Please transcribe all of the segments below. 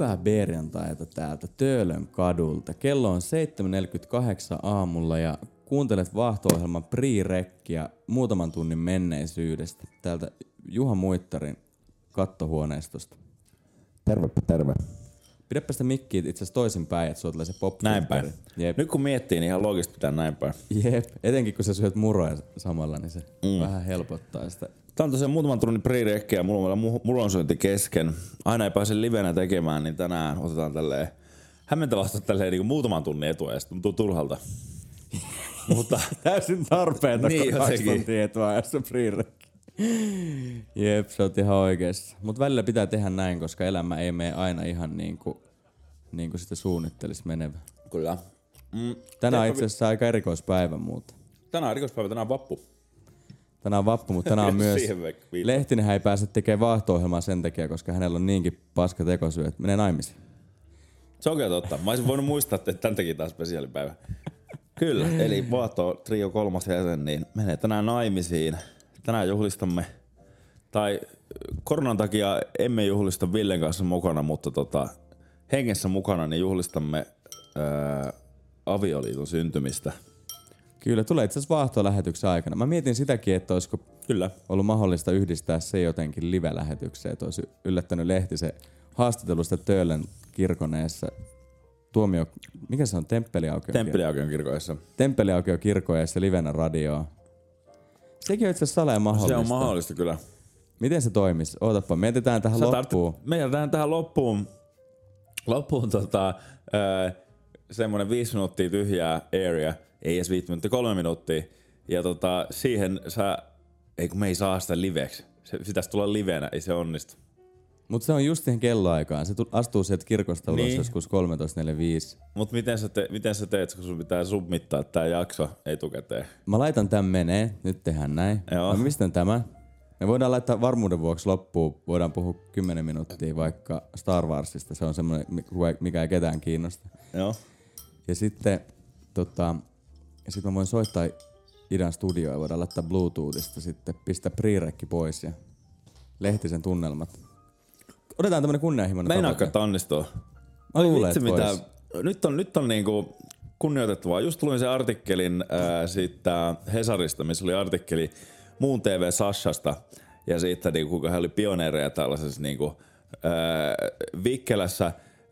Hyvää perjantaita täältä Töölön kadulta. Kello on 7.48 aamulla ja kuuntelet vahto-ohjelman Pre-Rekkiä muutaman tunnin menneisyydestä täältä Juha Muittarin kattohuoneistosta. Tervepä terve. Pidäpä sitä mikkiä itse asiassa toisinpäin, että sulla tulee se pop Näin päin. Jep. Nyt kun miettii, niin ihan loogista pitää näin päin. Jep, etenkin kun sä syöt muroja samalla, niin se mm. vähän helpottaa sitä. Tää on tosiaan muutaman tunnin pre ja mulla on mulonsointi kesken. Aina ei pääse livenä tekemään, niin tänään otetaan tälleen hämmentävästi tälleen niin muutaman tunnin etua ja sitten tuntuu turhalta. Mutta Täysin tarpeeta, Niin, kun kaksi tuntia etuajassa pre Jep, sä oot ihan oikeassa. Mutta välillä pitää tehdä näin, koska elämä ei mene aina ihan niin kuin, niin kuin sitä suunnittelisi menevä. kyllä. Mm, Tänään on itse asiassa aika erikoispäivä muuta. Tänään on rikospäivä, tänään on vappu. Tänään on vappu, mutta tänään on myös... Lehtinenhän ei pääse tekemään vaahto sen takia, koska hänellä on niinkin paska tekosyy, että menee naimisiin. Se on kyllä totta. Mä olisin voinut muistaa, että tän teki taas spesiaalipäivä. Kyllä, eli Vaato Trio kolmas jäsen, niin menee tänään naimisiin. Tänään juhlistamme, tai koronan takia emme juhlista Villen kanssa mukana, mutta tota, hengessä mukana niin juhlistamme ää, avioliiton syntymistä. Kyllä, tulee itse asiassa vaahtolähetyksen aikana. Mä mietin sitäkin, että olisiko Kyllä. ollut mahdollista yhdistää se jotenkin live-lähetykseen, että olisi yllättänyt lehti se haastattelusta Töölön kirkoneessa tuomio, mikä se on, temppeliaukio? Temppeliaukion kirkoissa. Temppeliaukio kirkoissa livenä radioa. Sekin on itse asiassa mahdollista. Se on mahdollista kyllä. Miten se toimisi? Ootapa, mietitään tähän Sä loppuun. tarvitset- Meidän tähän, loppuun, loppuun tota, öö, semmonen viisi minuuttia tyhjää area, ei edes viisi minuuttia, kolme minuuttia. Ja tota, siihen sä, ei kun me ei saa sitä liveksi. Se pitäisi tulla livenä, ei se onnistu. Mutta se on just siihen kelloaikaan. Se tu- astuu sieltä kirkosta ulos Niin. joskus 13.45. Mut miten sä, te, miten sä teet, kun sun pitää submittaa tää jakso etukäteen? Mä laitan tän menee. Nyt tehdään näin. Joo. Mä pistän tämän. Me voidaan laittaa varmuuden vuoksi loppuun. Voidaan puhua 10 minuuttia vaikka Star Warsista. Se on semmoinen, mikä ei ketään kiinnosta. Joo. Ja sitten tota, ja sit mä voin soittaa idän studioon ja voidaan laittaa Bluetoothista sitten, pistää pre pois ja lehtisen tunnelmat. Otetaan tämmönen kunnianhimoinen Meinaatko, että onnistuu? Mä luulen, että mitä, nyt on, nyt on niinku kunnioitettavaa. Just luin sen artikkelin ää, siitä Hesarista, missä oli artikkeli Muun TV Sashasta ja siitä, niinku, kuinka he oli pioneereja tällaisessa niinku, ää, vikkelässä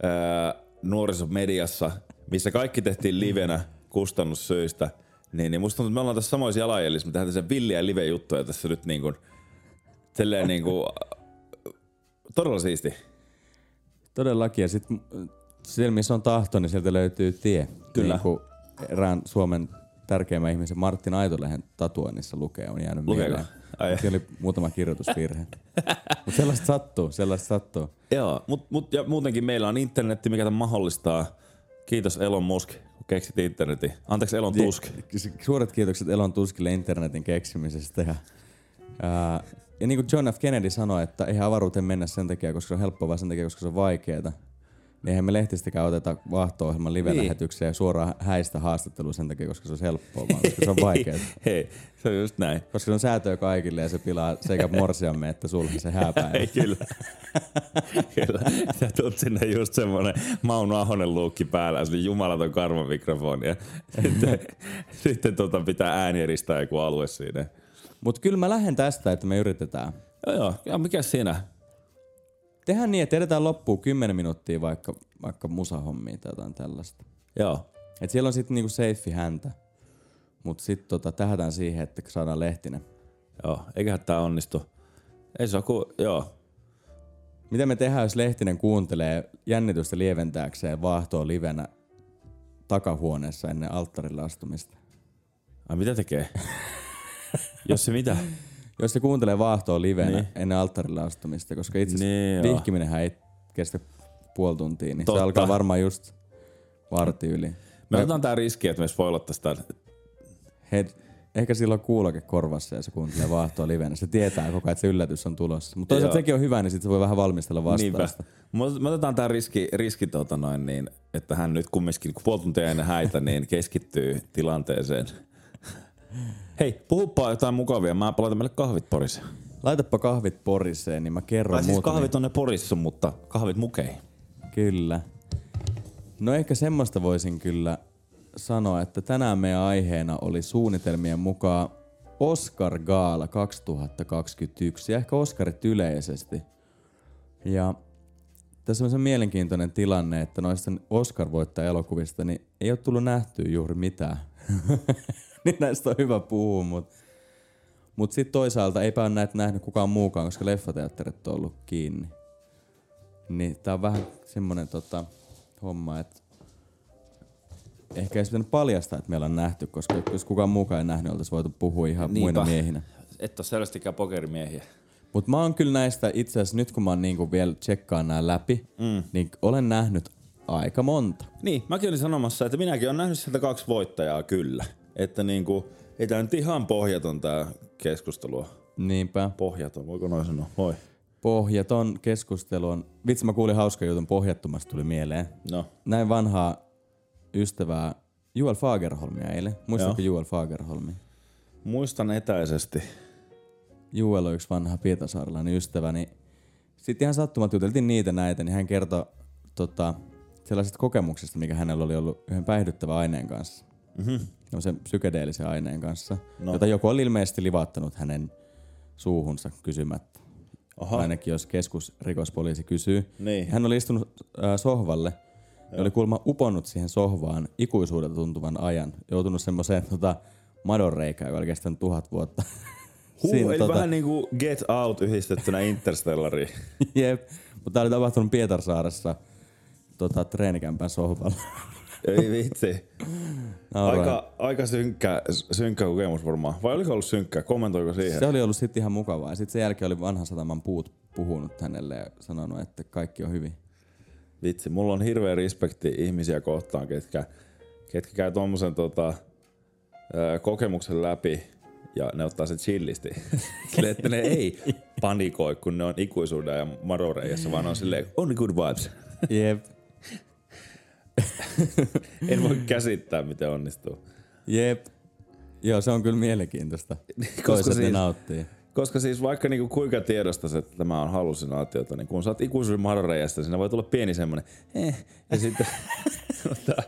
ää, nuorisomediassa, missä kaikki tehtiin livenä kustannussyistä. Niin, niin musta tuntuu, että me ollaan tässä samoissa jalanjäljissä, me tehdään tässä villiä live-juttuja tässä nyt niin kuin, niinku, todella siisti. Todellakin. Ja sitten siellä missä on tahto, niin sieltä löytyy tie. Kyllä. Niin kuin erään Suomen tärkeimmän ihmisen Martin Aitolehen tatuoinnissa lukee, on jäänyt Lukeeko? mieleen. Ai. Siellä oli muutama kirjoitusvirhe. Mutta sellaista sattuu, sellaista sattuu. Joo, mutta mut, ja muutenkin meillä on internetti, mikä tämän mahdollistaa. Kiitos Elon Musk, kun keksit internetin. Anteeksi Elon Tusk. Suuret kiitokset Elon Tuskille internetin keksimisestä. Ja, ää, ja niin kuin John F. Kennedy sanoi, että eihän avaruuteen mennä sen takia, koska se on helppoa, vaan sen takia, koska se on vaikeeta. Niin eihän me lehtistäkään oteta vaahto-ohjelman live-lähetykseen ja suoraan häistä haastattelua sen takia, koska se on helppoa, vaan koska se on vaikeeta. Hei, se on just näin. Koska se on säätöä kaikille ja se pilaa sekä morsiamme että sulki se hääpäivä. Ei kyllä. kyllä. Sä tulet sinne just semmonen Mauno Ahonen luukki päällä, se oli jumalaton karvamikrofoni. Ja sitten, sitten tota pitää äänieristää joku alue siinä. Mutta kyllä mä lähden tästä, että me yritetään. Joo, joo. Ja mikä siinä? Tehdään niin, että edetään loppuun 10 minuuttia vaikka, vaikka musahommia tai jotain tällaista. Joo. Et siellä on sitten niinku safe häntä. Mutta sitten tota, tähdään siihen, että saadaan lehtinen. Joo, eiköhän tää onnistu. Ei se ole ku... Joo. Mitä me tehdään, jos lehtinen kuuntelee jännitystä lieventääkseen vaahtoa livenä takahuoneessa ennen alttarille astumista? Ai mitä tekee? Jos se mitä? Jos se kuuntelee vaahtoa livenä Niin. ennen alttarille astumista, koska itse asiassa Niin, vihkiminenhän ei kestä puoli tuntia, niin Totta. se alkaa varmaan just varti yli. Me otetaan tää riski, että me spoilattaisiin tää. He, ehkä silloin kuuloke korvassa ja se kuuntelee vaahtoa livenä. Se tietää koko ajan, että se yllätys on tulossa. Mutta toisaalta sekin on hyvä, niin sitten se voi vähän valmistella vastausta. Me me otetaan tää riski, riski tota noin, niin, että hän nyt kumminkin, kun puoli tuntia ennen häitä, niin keskittyy tilanteeseen. Hei, puhupaa jotain mukavia. Mä palautan meille kahvit Porissa. Laitapa kahvit poriseen, niin mä kerron Tai siis muutamia- kahvit on ne porissa, mutta kahvit mukei. Kyllä. No ehkä semmoista voisin kyllä sanoa, että tänään meidän aiheena oli suunnitelmien mukaan Oscar Gaala 2021 ja ehkä Oscarit yleisesti. Ja tässä on se mielenkiintoinen tilanne, että noista Oscar-voittaja-elokuvista niin ei ole tullut nähtyä juuri mitään. niin näistä on hyvä puhua, mutta mut sitten toisaalta eipä ole näitä nähnyt kukaan muukaan, koska leffateatterit on ollut kiinni. Niin tää on vähän semmonen tota, homma, että ehkä ei pitänyt paljastaa, että meillä on nähty, koska jos kukaan muukaan ei nähnyt, oltaisiin voitu puhua ihan Niinpä. muina miehinä. Et ole selvästikään pokerimiehiä. Mutta mä oon kyllä näistä itse asiassa nyt kun mä oon niinku vielä tsekkaan nämä läpi, mm. niin olen nähnyt aika monta. Niin, mäkin olin sanomassa, että minäkin olen nähnyt sieltä kaksi voittajaa kyllä. Että niinku, ei tää nyt ihan pohjaton tää keskustelua. Niinpä. Pohjaton, voiko noin sanoa? Voi. Pohjaton keskustelu on... Vitsi mä kuulin hauska jutun pohjattomasta tuli mieleen. No, Näin vanhaa ystävää Juel Fagerholmia eilen. Muistatko. Juel Fagerholmia? muistan etäisesti. Juel on yksi vanha pietasaarelainen ystävä, niin sitten ihan sattumat juteltiin niitä näitä, niin hän kertoi tota, sellaisesta kokemuksesta, mikä hänellä oli ollut yhden päihdyttävän aineen kanssa. Mm-hmm. No sen psykedeellisen aineen kanssa, No. jota joku oli ilmeisesti livaattanut hänen suuhunsa kysymättä. Aha. Ainakin jos keskusrikospoliisi kysyy. Niin. Hän oli istunut äh, sohvalle ja oli kuulemma uponnut siihen sohvaan ikuisuudelta tuntuvan ajan. Joutunut semmoiseen tota, madonreikään, joka oli kestänyt tuhat vuotta. Huu, Siinä, eli tota- vähän niinku Get Out yhdistettynä Interstellariin. Jep. Mutta tämä oli tapahtunut Pietarsaaressa tota, treenikämpän sohvalla. Ei vitsi. Aika, aika synkkä, synkkä kokemus varmaan. Vai oliko ollut synkkä? Kommentoiko siihen? Se oli ollut sitten ihan mukavaa. Sitten sen jälkeen oli vanhan sataman puut puhunut hänelle ja sanonut, että kaikki on hyvin. Vitsi, mulla on hirveä respekti ihmisiä kohtaan, ketkä, ketkä käy tommosen tota, kokemuksen läpi ja ne ottaa sen chillisti. Silleen, että ne ei panikoi, kun ne on ikuisuuden ja madoreijassa, vaan on silleen, only good vibes. Jep. En voi käsittää, miten onnistuu. Jep. Joo, se on kyllä mielenkiintoista. Koska siis... ne nauttii. Koska siis vaikka niinku kuinka tiedostas, että tämä on hallusinaatiota, niin kun sä oot ikuisuuden madoreijasta, siinä voi tulla pieni semmonen, eh, ja sitten, mutta,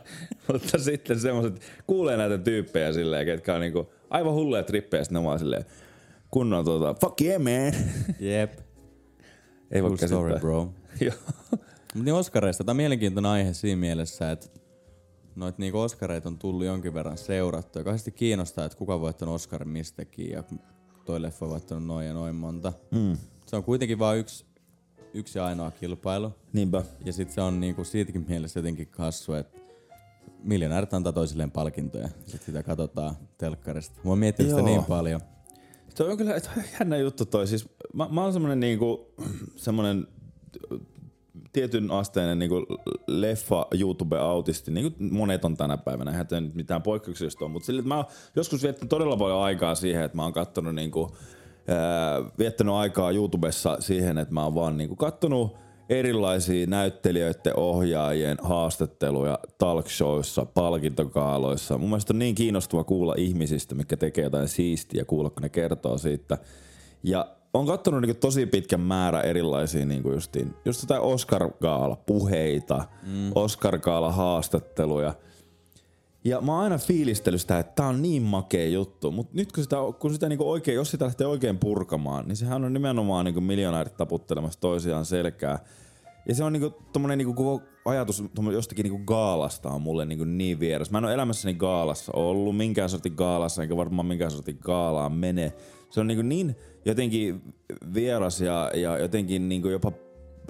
mutta sitten semmoset, kuulee näitä tyyppejä silleen, ketkä on niinku aivan hulluja trippejä, sitten ne vaan silleen, kunnon tota, fuck yeah man. Jep. Ei voi Cool käsittää. story, bro. Joo. Mut niin Oskareista, tämä on mielenkiintoinen aihe siinä mielessä, että noit niinku Oskareita on tullut jonkin verran seurattu. Ja kauheasti kiinnostaa, että kuka on voittanut Oscarin mistäkin ja toi leffa on voittanut noin ja noin monta. Mm. Se on kuitenkin vain yksi, yksi ainoa kilpailu. Niinpä. Ja sit se on niinku siitäkin mielessä jotenkin kassu, että miljonäärit antaa toisilleen palkintoja. Sit sitä katsotaan telkkarista. Mä oon miettinyt sitä niin paljon. Se on kyllä jännä juttu toi. Siis mä, mä oon semmonen niinku, semmonen tietyn asteinen niinku leffa YouTube-autisti, niin kuin monet on tänä päivänä, eihän tämä nyt mitään poikkeuksellista ole, mutta sille, että mä oon joskus viettänyt todella paljon aikaa siihen, että mä oon kattonut niinku, ää, viettänyt aikaa YouTubessa siihen, että mä oon vaan niinku kattonut erilaisia näyttelijöiden ohjaajien haastatteluja talkshowissa, palkintokaaloissa. Mun mielestä on niin kiinnostava kuulla ihmisistä, mikä tekee jotain siistiä, kuulla kun ne kertoo siitä. Ja on kattonut niinku tosi pitkän määrä erilaisia niinku justiin, just jotain Oscar-gaala puheita, mm. Oscar-gaala haastatteluja. Ja mä oon aina fiilistellyt sitä, että tää on niin makea juttu, mutta nyt kun sitä, kun sitä niinku oikein, jos sitä lähtee oikein purkamaan, niin sehän on nimenomaan niinku miljonäärit taputtelemassa toisiaan selkää. Ja se on niinku tommonen niinku koko ajatus jostakin niinku gaalasta on mulle niinku niin vieras. Mä en ole elämässäni gaalassa ollut, minkään sortin gaalassa, enkä varmaan minkään sortin gaalaan mene. Se on niinku niin jotenkin vieras ja, ja jotenkin niinku jopa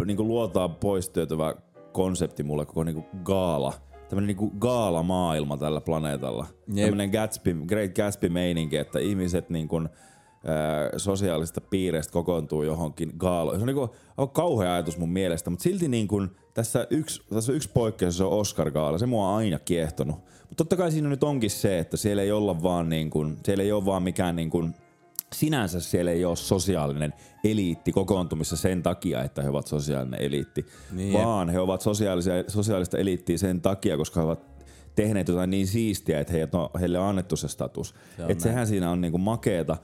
niinku luotaa poistyötyvä konsepti mulle koko niinku gaala. Tämmönen niinku gaala-maailma tällä planeetalla. Jep. Tämmönen Gatsby, Great Gatsby-meininki, että ihmiset niinku, ää, sosiaalista piireistä kokoontuu johonkin gaaloihin. Se on niinku aivan kauhea ajatus mun mielestä, mutta silti niinku, tässä, yksi, tässä on yksi poikkeus, se on Oscar-gaala. Se mua on aina kiehtonut. Mutta totta kai siinä nyt onkin se, että siellä ei olla vaan niinku, siellä ei ole vaan mikään niinku, sinänsä siellä ei ole sosiaalinen eliitti kokoontumissa sen takia, että he ovat sosiaalinen eliitti, Niin. vaan he ovat sosiaalisia, sosiaalista eliittiä sen takia, koska he ovat tehneet jotain niin siistiä, että heille on, heille on annettu se status. Se on Et sehän siinä on niinku makeeta.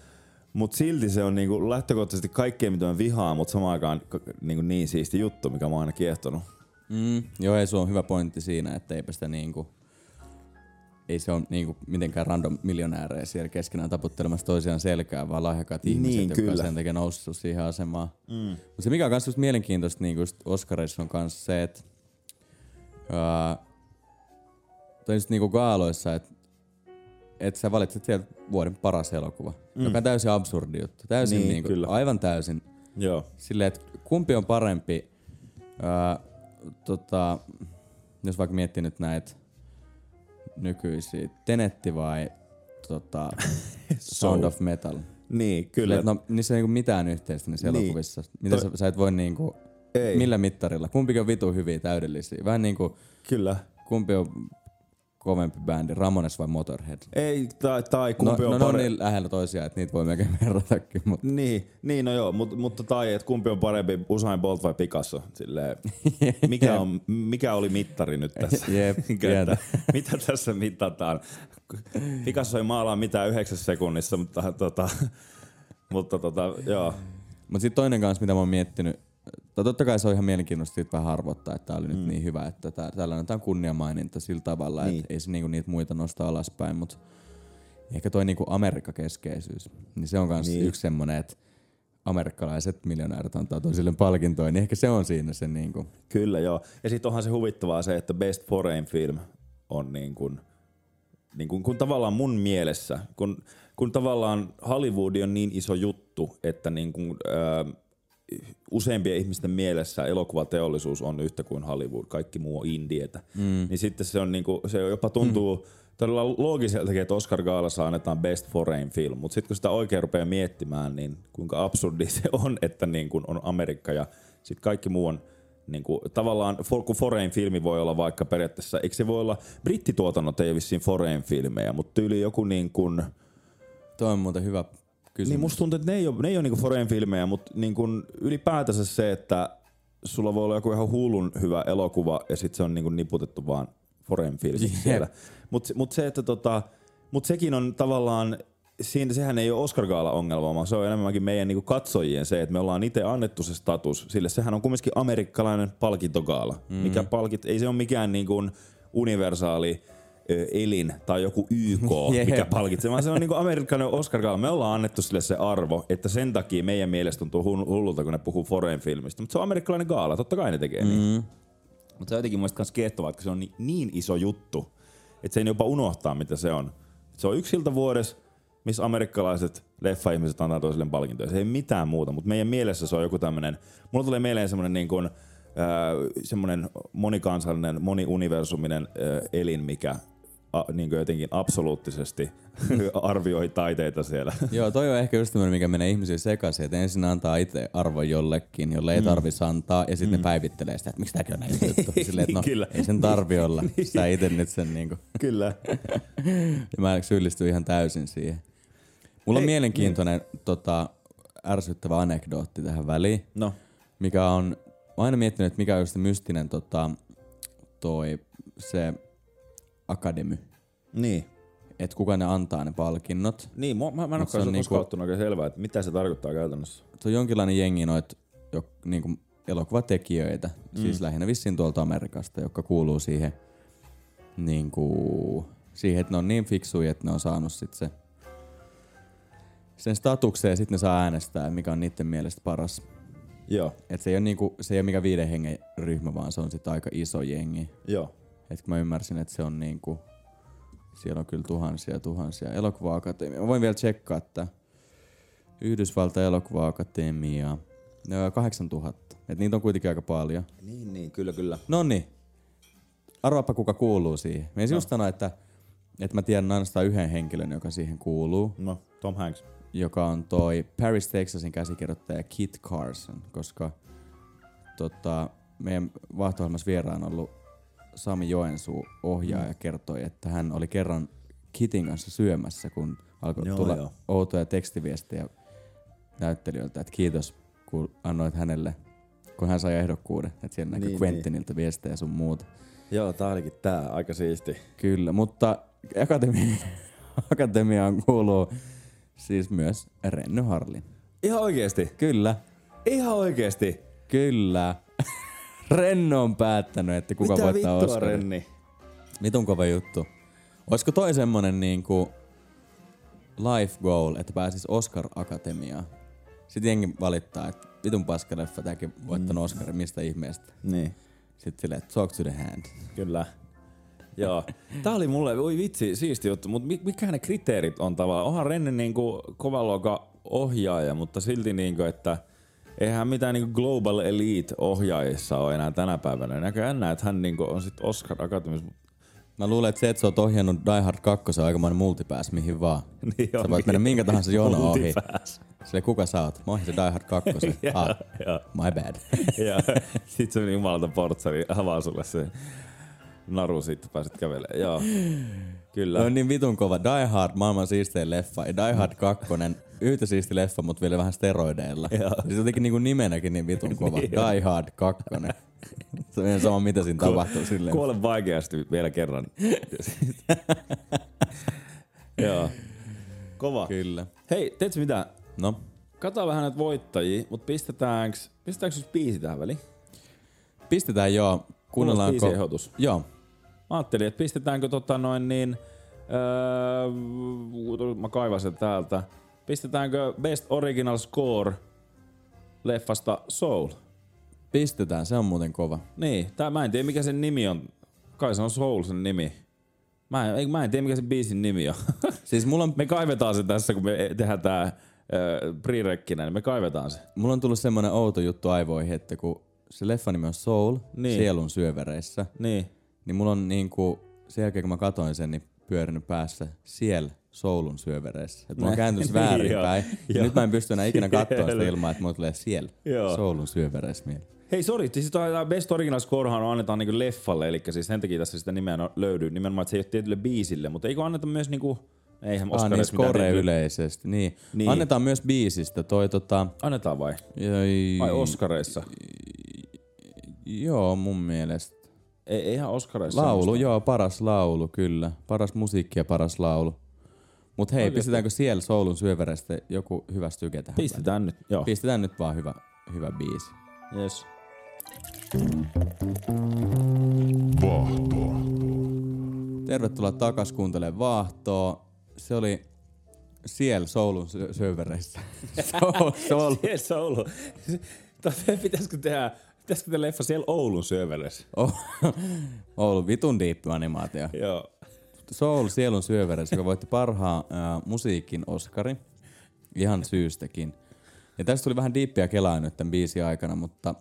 Mut silti se on niinku lähtökohtaisesti kaikkea, mitä mä vihaan, mutta samaan aikaan niinku niin siisti juttu, mikä mä oon aina kiehtonut. Mm. Joo, ei se on hyvä pointti siinä, että eipä sitä niinku, ei se on niinku mitenkään random miljonäärejä siellä keskenään taputtelemassa toisiaan selkää, vaan lahjakkaat ihmiset, Niin, jotka kyllä. on sen takia noussut siihen asemaan. Mm. Mut se mikä on myös mielenkiintoista niinku Oscarissa on kanssa se, että uh, toi just niinku gaaloissa, että et sä valitset sieltä vuoden paras elokuva, mm. joka on täysin absurdi juttu. Täysin Niin, niinku, kyllä. aivan täysin Joo. silleen, että kumpi on parempi, ää, tota, jos vaikka miettii nyt näitä nykyisiä, Tenetti vai tota, Sound of Metal? Niin, Kyllä. kyllä. no, niissä ei niinku mitään yhteistä niissä Niin. elokuvissa. Mitä Toi- sä, sä et voi niinku, Ei. millä mittarilla? Kumpikin on vitu hyviä, täydellisiä. Vähän niinku, Kyllä. kumpi on kovempi bändi, Ramones vai Motorhead? Ei, tai, tai No, kumpi no, on ne on parempi. niin lähellä toisiaan, että niitä voi melkein verratakin, mutta Niin, niin, no joo, mutta, mutta tai, että kumpi on parempi, Usain Bolt vai Picasso? Silleen, mikä, on, mikä oli mittari nyt tässä? Jep, Että mitä tässä mitataan? Picasso ei maalaa mitään yhdeksässä sekunnissa, mutta, tota, mutta tota, joo. Mutta sitten toinen kanssa, mitä mä oon miettinyt, tai totta kai se on ihan mielenkiintoista vähän harvoittaa, että tää oli nyt niin hyvä, että tää, tällainen on kunniamaininta sillä tavalla, Niin. että ei se niinku niitä muita nosta alaspäin, mutta ehkä toi niinku Amerikka-keskeisyys, niin se on myös Niin. yksi semmonen, että amerikkalaiset miljonäärit antaa toisille palkintoja, niin ehkä se on siinä se niinku, Kyllä joo. Ja sitten onhan se huvittavaa se, että Best Foreign Film on niin kuin, niin kuin, kun tavallaan mun mielessä, kun, kun tavallaan Hollywood on niin iso juttu, että niin kuin, ää, useimpien ihmisten mielessä elokuvateollisuus on yhtä kuin Hollywood, kaikki muu on indietä. Mm. Niin sitten se on niinku, se jopa tuntuu mm. todella loogiseltakin, että Oscar Gaalassa annetaan Best Foreign Film, mutta sitten kun sitä oikein rupeaa miettimään, niin kuinka absurdi se on, että niin kuin on Amerikka ja sitten kaikki muu on niin kuin, tavallaan, kun foreign filmi voi olla vaikka periaatteessa, eikö se voi olla, brittituotannot ei ole vissiin foreign filmejä, mutta tyyli joku niin kuin, toi on muuten hyvä kysymys. niin musta tuntuu, että ne ei ole, ne ei ole niinku foreign filmejä, mutta niinku ylipäätänsä se, että sulla voi olla joku ihan hullun hyvä elokuva ja sitten se on niinku niputettu vaan foreign film Jep. siellä. Mutta mut se, että tota, mut sekin on tavallaan, siinä, sehän ei ole Oscar Gaala ongelma, vaan se on enemmänkin meidän niinku katsojien se, että me ollaan itse annettu se status, sille sehän on kumminkin amerikkalainen palkintogaala, mm. mikä palkit, ei se ole mikään niinku universaali elin tai joku YK, Jep. mikä palkitsee, vaan se on niinku amerikkalainen Oscar. Me ollaan annettu sille se arvo, että sen takia meidän mielestä tuntuu hullulta, kun ne puhuu foreign filmistä. Mutta se on amerikkalainen gaala, totta kai ne tekee mm. niin. Mutta se on jotenkin mun mielestä kans kiehtovaa, että se on niin, niin iso juttu, että se ei jopa unohtaa, mitä se on. Se on yksi ilta vuodessa, missä amerikkalaiset leffa-ihmiset antaa toisilleen palkintoja. Se ei mitään muuta, mutta meidän mielessä se on joku tämmönen, mulla tulee mieleen semmonen niin kuin, ää, semmonen monikansallinen, moniuniversuminen ää, elin, mikä a, niin kuin jotenkin absoluuttisesti arvioi taiteita siellä. Joo, toi on ehkä just tämmöinen, mikä menee ihmisiin sekaisin, että ensin antaa itse arvon jollekin, jolle ei tarvitsisi antaa, ja sitten mm. ne päivittelee sitä, että miksi tämäkin on näin juttu. Silleen, että no, Kyllä. ei sen tarvi olla. Sä itse nyt sen niinku. Kyllä. Ja mä syyllistyn ihan täysin siihen. Mulla on Hei, mielenkiintoinen tota, ärsyttävä anekdootti tähän väliin, No, mikä on, mä oon aina miettinyt, että mikä on just se mystinen tota, toi, se akademy. niin. Että kuka ne antaa ne palkinnot. Niin, mä, mä, mä en ole koskaan niinku- ottanut oikein selvää, että mitä se tarkoittaa käytännössä. Se on jonkinlainen jengi noit jo, niinku, elokuvatekijöitä, mm. siis lähinnä vissiin tuolta Amerikasta, jotka kuuluu siihen, niinku, siihen, että ne on niin fiksuja, että ne on saanut sit se, sen statuksen ja sitten ne saa äänestää, mikä on niiden mielestä paras. Joo, Et se ei ole niinku, se ei ole mikään viiden hengen ryhmä, vaan se on sitten aika iso jengi. joo. Et kun mä ymmärsin, että se on niinku, siellä on kyllä tuhansia ja tuhansia elokuva-akatemia. Mä voin vielä tsekkaa, että Yhdysvaltain elokuva-akatemia, öö, 8000. Et niitä on kuitenkin aika paljon. Niin, niin, kyllä, kyllä. No niin, arvaapa kuka kuuluu siihen. Mä no. just sanoa, että, että mä tiedän ainoastaan yhden henkilön, joka siihen kuuluu, No, Tom Hanks. joka on toi Paris, Texasin käsikirjoittaja Kit Carson, koska tota, meidän vahto vieraan ollut Sami Joensuu ohjaaja kertoi, että hän oli kerran Kitin kanssa syömässä, kun alkoi Joo, tulla joo. outoja tekstiviestejä näyttelijöiltä, että kiitos kun annoit hänelle, kun hän sai ehdokkuuden, että siellä näkyy Niin, niin, Quentinilta viestejä sun muuta. Joo, tää olikin tää. Aika siisti. Kyllä, mutta akatemi- akatemiaan kuuluu Siis myös Renny Harlin. Ihan oikeesti. Kyllä, Ihan oikeesti. kyllä. Renno on päättänyt, että kuka Mitä voittaa vittua, Oscarin. Renni? Vitun kova juttu. Olisiko toi semmonen niinku life goal, että pääsis Oscar Akatemiaan? Sitten jengi valittaa, että vitun paskaleffa, tääkin voittanut Oscarin, mistä ihmeestä. Niin. Sitten silleen, että talk to the hand. Kyllä. Joo. Tää oli mulle, oi vitsi, siisti juttu, mutta mikä ne kriteerit on tavallaan? Onhan Renne niinku kovaluokan ohjaaja, mutta silti niinku, että eihän mitään niinku Global Elite ohjaajissa ole enää tänä päivänä. Näköjään näet, että hän niinku on sit Oscar Akatemis. Mä luulen, että se, että sä oot ohjannut Die Hard 2 on aikamoinen multipass mihin vaan. Niin Sä voit mennä minkä tahansa jono ohi. Sille kuka sä oot? Mä ohjasin Die Hard 2. ah, my bad. ja sit se jumalata portsari avaa sulle se naru, sitten pääset kävelemään. Joo. Kyllä. On niin vitun kova. Die Hard, maailman siistein leffa. Ja Die Hard 2, yhtä siisti leffa, mutta vielä vähän steroideilla. Joo. Se jotenkin niinku nimenäkin niin vitun kova. Niin Die Hard 2. Se on ihan sama, mitä siinä tapahtuu silleen. Kuole vaikeasti vielä kerran. Joo. Kova. Kyllä. Hei, teetkö mitä? No, Kato vähän näitä voittajia, mutta pistetäänkö, pistetäänkö biisi tähän väliin? pistetään joo. Kuunnellaanko... biisiehdotus. Joo. Mä ajattelin, että pistetäänkö tota noin niin, öö, mä kaivan sen täältä. Pistetäänkö Best Original Score leffasta Soul? Pistetään, se on muuten kova. Niin, tää, mä en tiedä mikä sen nimi on. Kai se on Soul sen nimi. Mä en, mä en tiedä mikä sen biisin nimi on. Siis mulla on, me kaivetaan se tässä, kun me tehdään tää öö, prerekkinä, niin me kaivetaan se. mulla on tullut semmonen outo juttu aivoihin, että kun se leffa nimi on Soul, Niin. sielun syövereissä, Niin. Niin mulla on niinku, sen jälkeen kun mä katoin sen, niin pyörinyt päässä siellä soulun syövereissä. Et mulla on Niin, kääntynyt joo. väärinpäin. Ja Joo. nyt mä en pysty enää ikinä katsoa sitä ilman, että mulla tulee siellä Joo. soulun syövereissä mieleen. Hei, sori, siis tää Best Original Scorehan annetaan niinku leffalle, eli siis sen takia tässä sitä nimeä no- löytyy nimenomaan, että se ei ole tietylle biisille, mutta eikö anneta myös niinku, eihän Ah, niin score yleisesti. Niin. Niin. niin. Annetaan myös biisistä. Toi tota... Annetaan vai? Joi, Vai Oscareissa? Joo, mun mielestä. Ei, ei ihan Oscareissa. Laulu, semmoista. joo, paras laulu, kyllä. Paras musiikki ja paras laulu. Mut hei, Oikeesti? pistetäänkö siellä soulun syövereistä joku hyvä styke tähän väliin? Pistetään nyt, joo. Pistetään nyt vaan hyvä, hyvä biisi. Yes. Vaahtoa. Tervetuloa takas kuuntelemaan Vaahtoa. Se oli siellä soulun syö- syövereissä. Soul, soul. Yes, Oulu. Tai pitäisikö tehdä, pitäisikö leffa siellä Oulun syövereissä? Oh, Oulun vitun diippi animaatio. Joo. Soul sielun syövereissä, joka voitti parhaan ää, musiikin Oscari. Ihan syystäkin. Ja tästä tuli vähän diippiä kelaa nyt tämän biisin aikana, mutta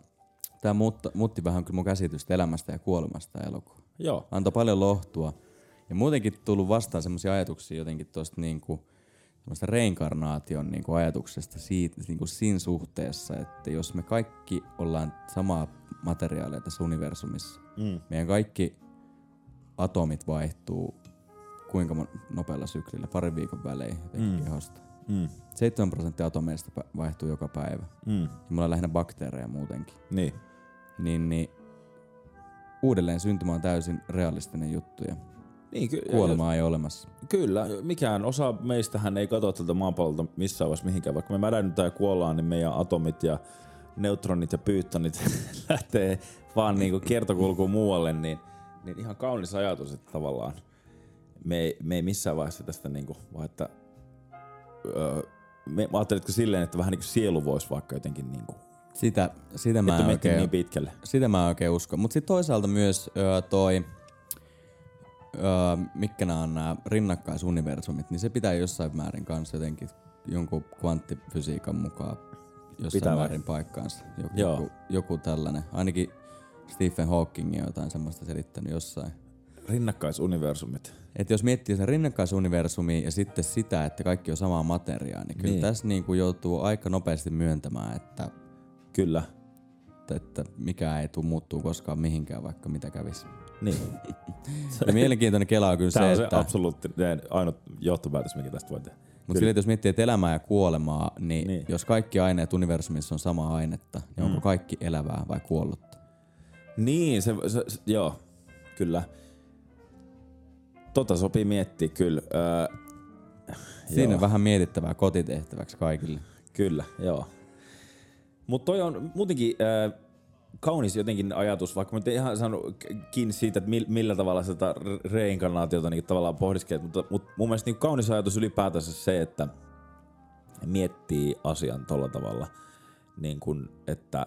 tämä mutta, muutti vähän kyllä mun käsitystä elämästä ja kuolemasta elokuva. Joo. Antoi paljon lohtua. Ja muutenkin tullut vastaan semmoisia ajatuksia jotenkin tuosta niinku, semmoista reinkarnaation niinku ajatuksesta siitä, niinku siinä suhteessa, että jos me kaikki ollaan samaa materiaalia tässä universumissa, Mm. meidän kaikki atomit vaihtuu kuinka nopealla syklillä, parin viikon välein jotenkin Mm. kehosta. Mm. 7 prosenttia atomeista vaihtuu joka päivä. Mm. Ja mulla on lähinnä bakteereja muutenkin. Niin. Niin, niin uudelleen syntymä on täysin realistinen juttu ja niin ky- kuolemaa ei ole olemassa. Kyllä, mikään osa meistähän ei katso tältä maapallolta missään vaiheessa mihinkään. Vaikka me mädännytään ja kuollaan, niin meidän atomit ja neutronit ja pyyttonit lähtee vaan niinku kiertokulkuun muualle, niin, niin ihan kaunis ajatus, että tavallaan me ei, me ei missään vaiheessa tästä niinku, vaan että öö, me, että silleen, että vähän niin kuin sielu voisi vaikka jotenkin niinku, Sitä, sitä mä en oikein, niin pitkälle. sitä mä en oikein usko. Mutta sitten toisaalta myös öö, toi, öö, mitkä nämä on nämä rinnakkaisuniversumit, niin se pitää jossain määrin kanssa jotenkin jonkun kvanttifysiikan mukaan jossain Pitää vai? määrin paikkaansa. Joku, Joo. joku, joku tällainen. Ainakin Stephen Hawking on jotain semmoista selittänyt jossain. Rinnakkaisuniversumit. Että jos miettii sen rinnakkaisuniversumia ja sitten sitä, että kaikki on samaa materiaa, niin kyllä Niin. niin. tässä niinku joutuu aika nopeasti myöntämään, että, Kyllä. että mikä ei tule muuttuu koskaan mihinkään, vaikka mitä kävisi. Niin. Ja mielenkiintoinen kela on kyllä Tämä se, on se että, absoluuttinen ainut johtopäätös, mikä tästä voi tehdä. mutta että jos miettii, että elämää ja kuolemaa, niin, Niin. jos kaikki aineet universumissa on samaa ainetta, niin onko kaikki elävää vai kuollutta? Niin, se, se, se joo, kyllä. Tota sopii miettiä kyllä. Öö, Siinä Joo. on vähän mietittävää kotitehtäväksi kaikille. Kyllä, joo. Mutta toi on muutenkin äh, kaunis jotenkin ajatus, vaikka mä en ihan saanut kiinni siitä, että mil- millä tavalla sitä re- reinkarnaatiota niin tavallaan pohdiskelet, mutta, mutta mun mielestä niin kaunis ajatus ylipäätänsä se, että miettii asian tolla tavalla, niin kuin, että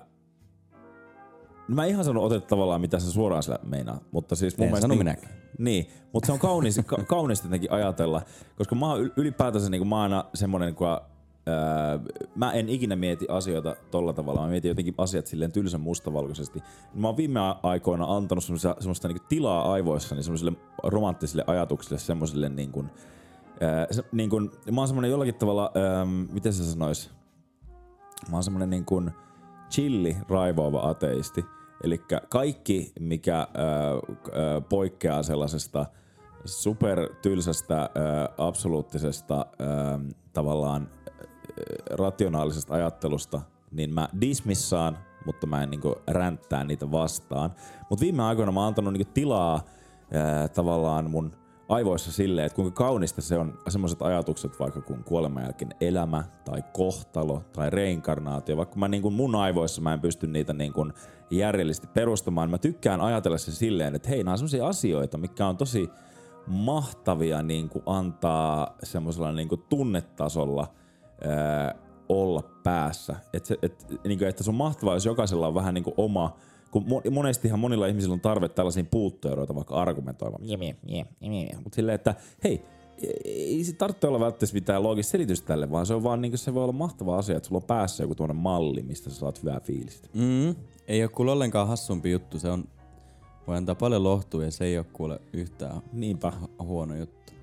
No mä en ihan sano oteta tavallaan, mitä se suoraan sillä meinaa, mutta siis mun En mielestä... sano niin. Niin, mutta se on kaunis, ka, kaunista jotenkin ajatella, koska mä oon yl- ylipäätänsä niin mä oon aina semmonen, kun ää, mä en ikinä mieti asioita tolla tavalla, mä mietin jotenkin asiat silleen tylsän mustavalkoisesti. Mä oon viime aikoina antanut semmoista, semmoista niin tilaa aivoissani semmoisille romanttisille ajatuksille, semmoisille niin kuin, ää, se, niin mä oon semmonen jollakin tavalla, ää, miten se sanois, mä oon semmonen niin kuin chilli, raivoava ateisti. Eli kaikki, mikä ää, ää, poikkeaa sellaisesta supertylsästä, ää, absoluuttisesta ää, tavallaan rationaalisesta ajattelusta, niin mä dismissaan, mutta mä en niinku ränttää niitä vastaan. Mutta viime aikoina mä oon antanut niinku tilaa ää, tavallaan mun aivoissa silleen, että kuinka kaunista se on semmoiset ajatukset vaikka kuin kuoleman jälkeen elämä tai kohtalo tai reinkarnaatio. Vaikka mä niin kuin mun aivoissa mä en pysty niitä niin kuin järjellisesti perustamaan, mä tykkään ajatella se silleen, että hei, nämä on semmoisia asioita, mikä on tosi mahtavia niin kuin antaa semmoisella niin kuin tunnetasolla ää, olla päässä. Et se, et, niin kuin, että se on mahtavaa, jos jokaisella on vähän niin kuin oma, kun mo- monestihan monilla ihmisillä on tarve tällaisiin puutteeroita vaikka argumentoimaan. Mutta silleen, että hei, ei se tarvitse olla välttämättä mitään loogista selitystä tälle, vaan se on vaan niin se voi olla mahtava asia, että sulla on päässä joku tuonne malli, mistä sä saat hyvää fiilistä. Mm. Ei ole kuule ollenkaan hassumpi juttu. Se on, voi antaa paljon lohtua ja se ei ole kuule yhtään Niinpä. hu- huono juttu.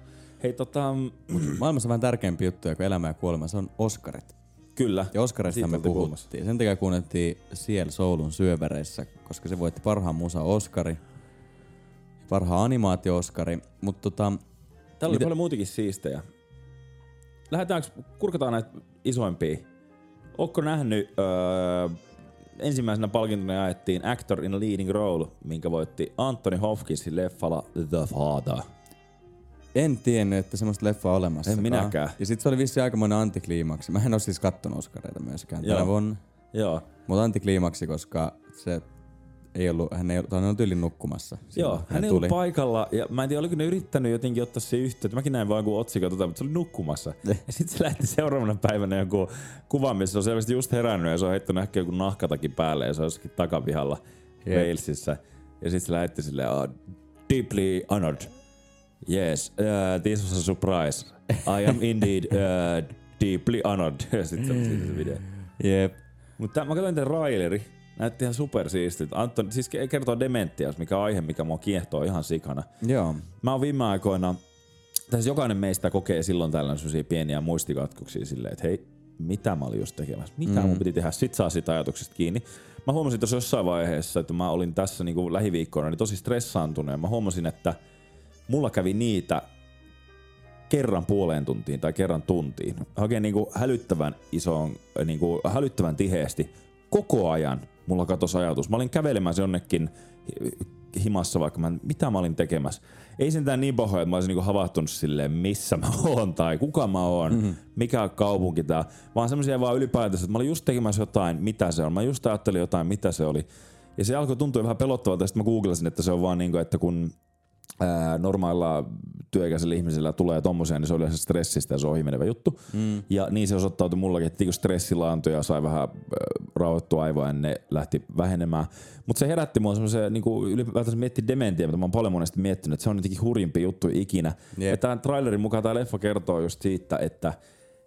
Hei tota, Maailmassa vähän tärkeämpi juttu kuin elämä ja kuolema, se on Oscarit. kyllä. Ja Oscarista me puhuttiin. Sen takia kuunneltiin Ciel Soulun syövereissä, koska se voitti parhaan musa Oscari, parhaan animaatio-Oscari. Mutta tota, Täällä oli Mitä- paljon muutakin siistejä. Lähdetäänkö, kurkataan näitä isoimpia. Ootko nähnyt, öö, ensimmäisenä palkintona jaettiin Actor in a Leading Role, minkä voitti Anthony Hopkinsin leffalla The Father. En tiennyt, että semmoista leffaa on olemassa. En minäkään. Ja sit se oli vissi aikamoinen antikliimaksi. Mä en oo siis kattonut Oscareita myöskään Joo. tänä vuonna. Joo. Mutta antikliimaksi, koska se ei ollut, hän ei ollut, hän oli tyylin nukkumassa. silloin, Joo, kun hän ei ollut paikalla ja mä en tiedä, oliko ne yrittänyt jotenkin ottaa se yhteyttä. Mäkin näin vaan kun otsikko tota, mutta se oli nukkumassa. Ja sitten se lähti seuraavana päivänä joku kuva, missä se on selvästi just herännyt ja se on heittänyt ehkä joku nahkatakin päälle ja se on jossakin takapihalla Jep. Walesissa. Ja sitten se lähetti silleen, oh, deeply honored. Yes, uh, this was a surprise. I am indeed uh, deeply honored. Sitten siitä se video. Jep. Mutta mä katsoin tämän traileri. Näytti ihan supersiistiltä. Anton, siis ke- kertoo dementias, mikä on aihe, mikä mua kiehtoo ihan sikana. Joo. Mä oon viime aikoina, siis jokainen meistä kokee silloin tällöin sellaisia pieniä muistikatkoksia silleen, että hei, mitä mä olin just tekemässä, mitä mm. mun piti tehdä, sit saa siitä ajatuksesta kiinni. Mä huomasin tuossa jossain vaiheessa, että mä olin tässä niinku lähiviikkoina niin tosi stressaantunut ja mä huomasin, että mulla kävi niitä kerran puoleen tuntiin tai kerran tuntiin. Oikein niinku hälyttävän isoon, niinku hälyttävän tiheesti koko ajan mulla katosi ajatus. Mä olin kävelemässä jonnekin hi- himassa, vaikka mä, mitä mä olin tekemässä. Ei sentään niin pahoja, että mä olisin niinku havahtunut silleen, missä mä oon tai kuka mä oon, mm-hmm. mikä on kaupunki tää, vaan semmoisia vaan ylipäätänsä, että mä olin just tekemässä jotain, mitä se on. Mä just ajattelin jotain, mitä se oli. Ja se alkoi tuntua vähän pelottavalta, ja sitten mä googlasin, että se on vaan niinku, että kun ää, normaalilla työikäisellä ihmisellä tulee tommosia, niin se oli yleensä stressistä ja se on ohimenevä juttu. Mm. Ja niin se osoittautui mullakin, että kun stressi laantui ja sai vähän äh, rauhoittua aivoa, niin ne lähti vähenemään. Mutta se herätti mua semmoisen niin ylipäätänsä miettiä dementiä, mitä mä oon paljon monesti miettinyt, että se on jotenkin hurjimpi juttu ikinä. Jep. Ja tämän trailerin mukaan tämä leffa kertoo just siitä, että,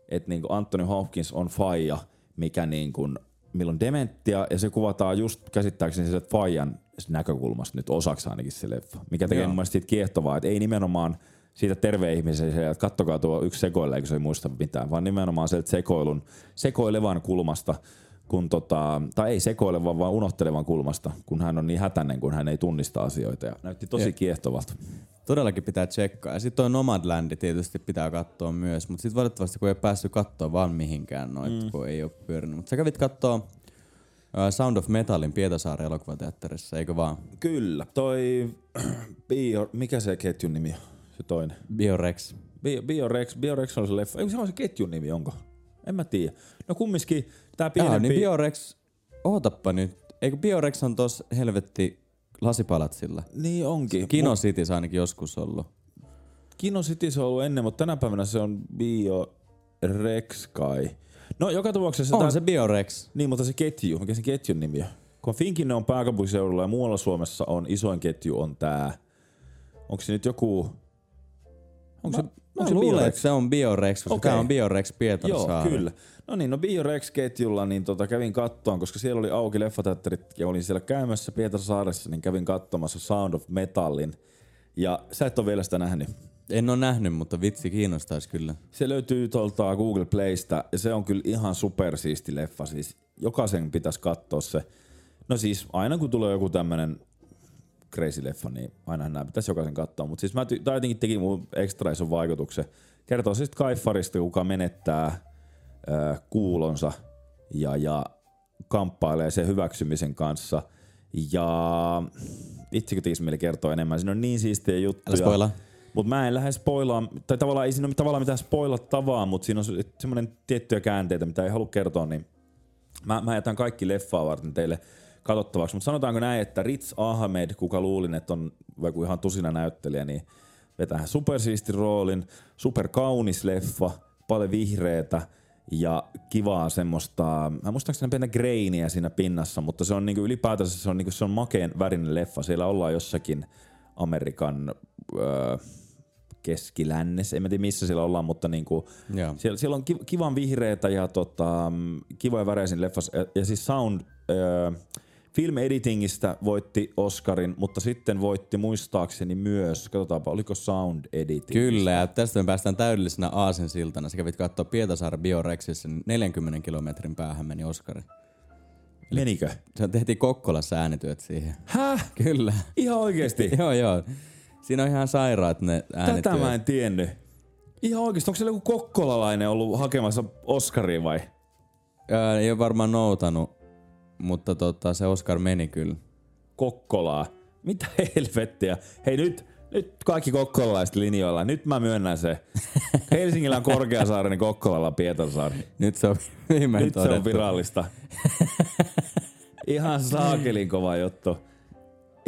että niin Anthony Hopkins on faija, mikä niin kuin, milloin on dementia, ja se kuvataan just käsittääkseni sieltä faijan näkökulmasta nyt osaksi ainakin se leffa. Mikä tekee Joo. mun mielestä siitä kiehtovaa, että ei nimenomaan siitä terve ihmisen, se, että kattokaa tuo yksi sekoilee, eikö se ei muista mitään, vaan nimenomaan sieltä sekoilun, sekoilevan kulmasta, kun tota, tai ei sekoilevan, vaan unohtelevan kulmasta, kun hän on niin hätäinen, kun hän ei tunnista asioita. Ja näytti tosi Jep. kiehtovalta. Todellakin pitää tsekkaa. Ja sitten toi Nomadlandi tietysti pitää katsoa myös, mutta sitten valitettavasti kun ei päässyt katsoa vaan mihinkään noita, mm. kun ei ole pyörinyt. Mutta sä kävit kattoo uh, Sound of Metalin Pietasaaren elokuvateatterissa, eikö vaan? Kyllä. Toi Bio, mikä se ketjun nimi on? Se toinen. Biorex. Bio, Biorex, Biorex on se leffa. Eikö se ole se ketjun nimi, onko? En mä tiedä. No kumminkin tää pienempi... Jaa, niin Biorex, ootappa nyt. Eikö Biorex on tossa helvetti lasipalatsilla? niin onkin. Kino Cityssä ainakin joskus ollut. Kino City se on ollut ennen, mutta tänä päivänä se on Biorex kai. No joka tapauksessa... On tää- se Biorex. Niin, mutta se ketju, mikä se ketjun nimi on? Kun Finkinne on pääkaupunkiseudulla ja muualla Suomessa on isoin ketju on tää. Onko se nyt joku... Onko se, Mä onko se luulen, että se on Biorex, koska Okei. tää on Biorex Joo, Pietarsaari. kyllä. No niin, no Biorex-ketjulla niin tota, kävin kattoon, koska siellä oli auki leffateatterit ja olin siellä käymässä Pietarsaaressa, niin kävin katsomassa Sound of Metallin. Ja sä et ole vielä sitä nähnyt. En oo nähnyt, mutta vitsi kiinnostaisi kyllä. Se löytyy tuolta Google Playsta ja se on kyllä ihan supersiisti leffa. Siis jokaisen pitäisi katsoa se. No siis aina kun tulee joku tämmönen crazy leffa, niin aina nämä pitäisi jokaisen katsoa. Mutta siis mä ty- tää jotenkin teki mun ekstra ison vaikutuksen. Kertoo siis kaifarista, kuka menettää ö, kuulonsa ja, ja kamppailee sen hyväksymisen kanssa. Ja itsekö tiis mieli kertoo enemmän. Siinä on niin siistiä juttuja. Älä spoilaa. Mutta mä en lähde spoilaa, tai tavallaan ei siinä ole tavallaan mitään spoilattavaa, mutta siinä on se- semmoinen tiettyjä käänteitä, mitä ei halua kertoa, niin mä, mä jätän kaikki leffaa varten teille katsottavaksi. Mutta sanotaanko näin, että Ritz Ahmed, kuka luulin, että on vaikka ihan tusina näyttelijä, niin vetää supersiistin roolin, superkaunis leffa, paljon vihreätä ja kivaa semmoista, mä muistaakseni pientä greiniä siinä pinnassa, mutta se on niinku ylipäätänsä se on, niinku, se on makeen värinen leffa. Siellä ollaan jossakin Amerikan öö, keskilännessä, en mä tiedä missä siellä ollaan, mutta niinku, siellä, siellä on ki- kivan vihreätä ja tota, mm, kivoja värejä siinä leffassa. Ja, ja siis sound, öö, film editingistä voitti Oscarin, mutta sitten voitti muistaakseni myös, katsotaanpa, oliko sound editing? Kyllä, ja tästä me päästään täydellisenä aasensiltana. Sä kävit katsoa Pietasaaren Biorexissa, niin 40 kilometrin päähän meni Oskari. Menikö? Se tehtiin Kokkolassa äänityöt siihen. Häh? Kyllä. Ihan oikeesti? joo, joo. Siinä on ihan sairaat ne äänityöt. Tätä mä en tiennyt. Ihan oikeesti, onko siellä joku kokkolalainen ollut hakemassa Oscaria vai? Ää, ei ole varmaan noutanut, mutta tota, se Oscar meni kyllä. Kokkolaa. Mitä helvettiä? Hei nyt, nyt kaikki kokkolalaiset linjoilla. Nyt mä myönnän se. Helsingillä on Korkeasaari, niin Kokkolalla on Pietarsaari. Nyt se on viimein Nyt se on virallista. Ihan saakelin kova juttu.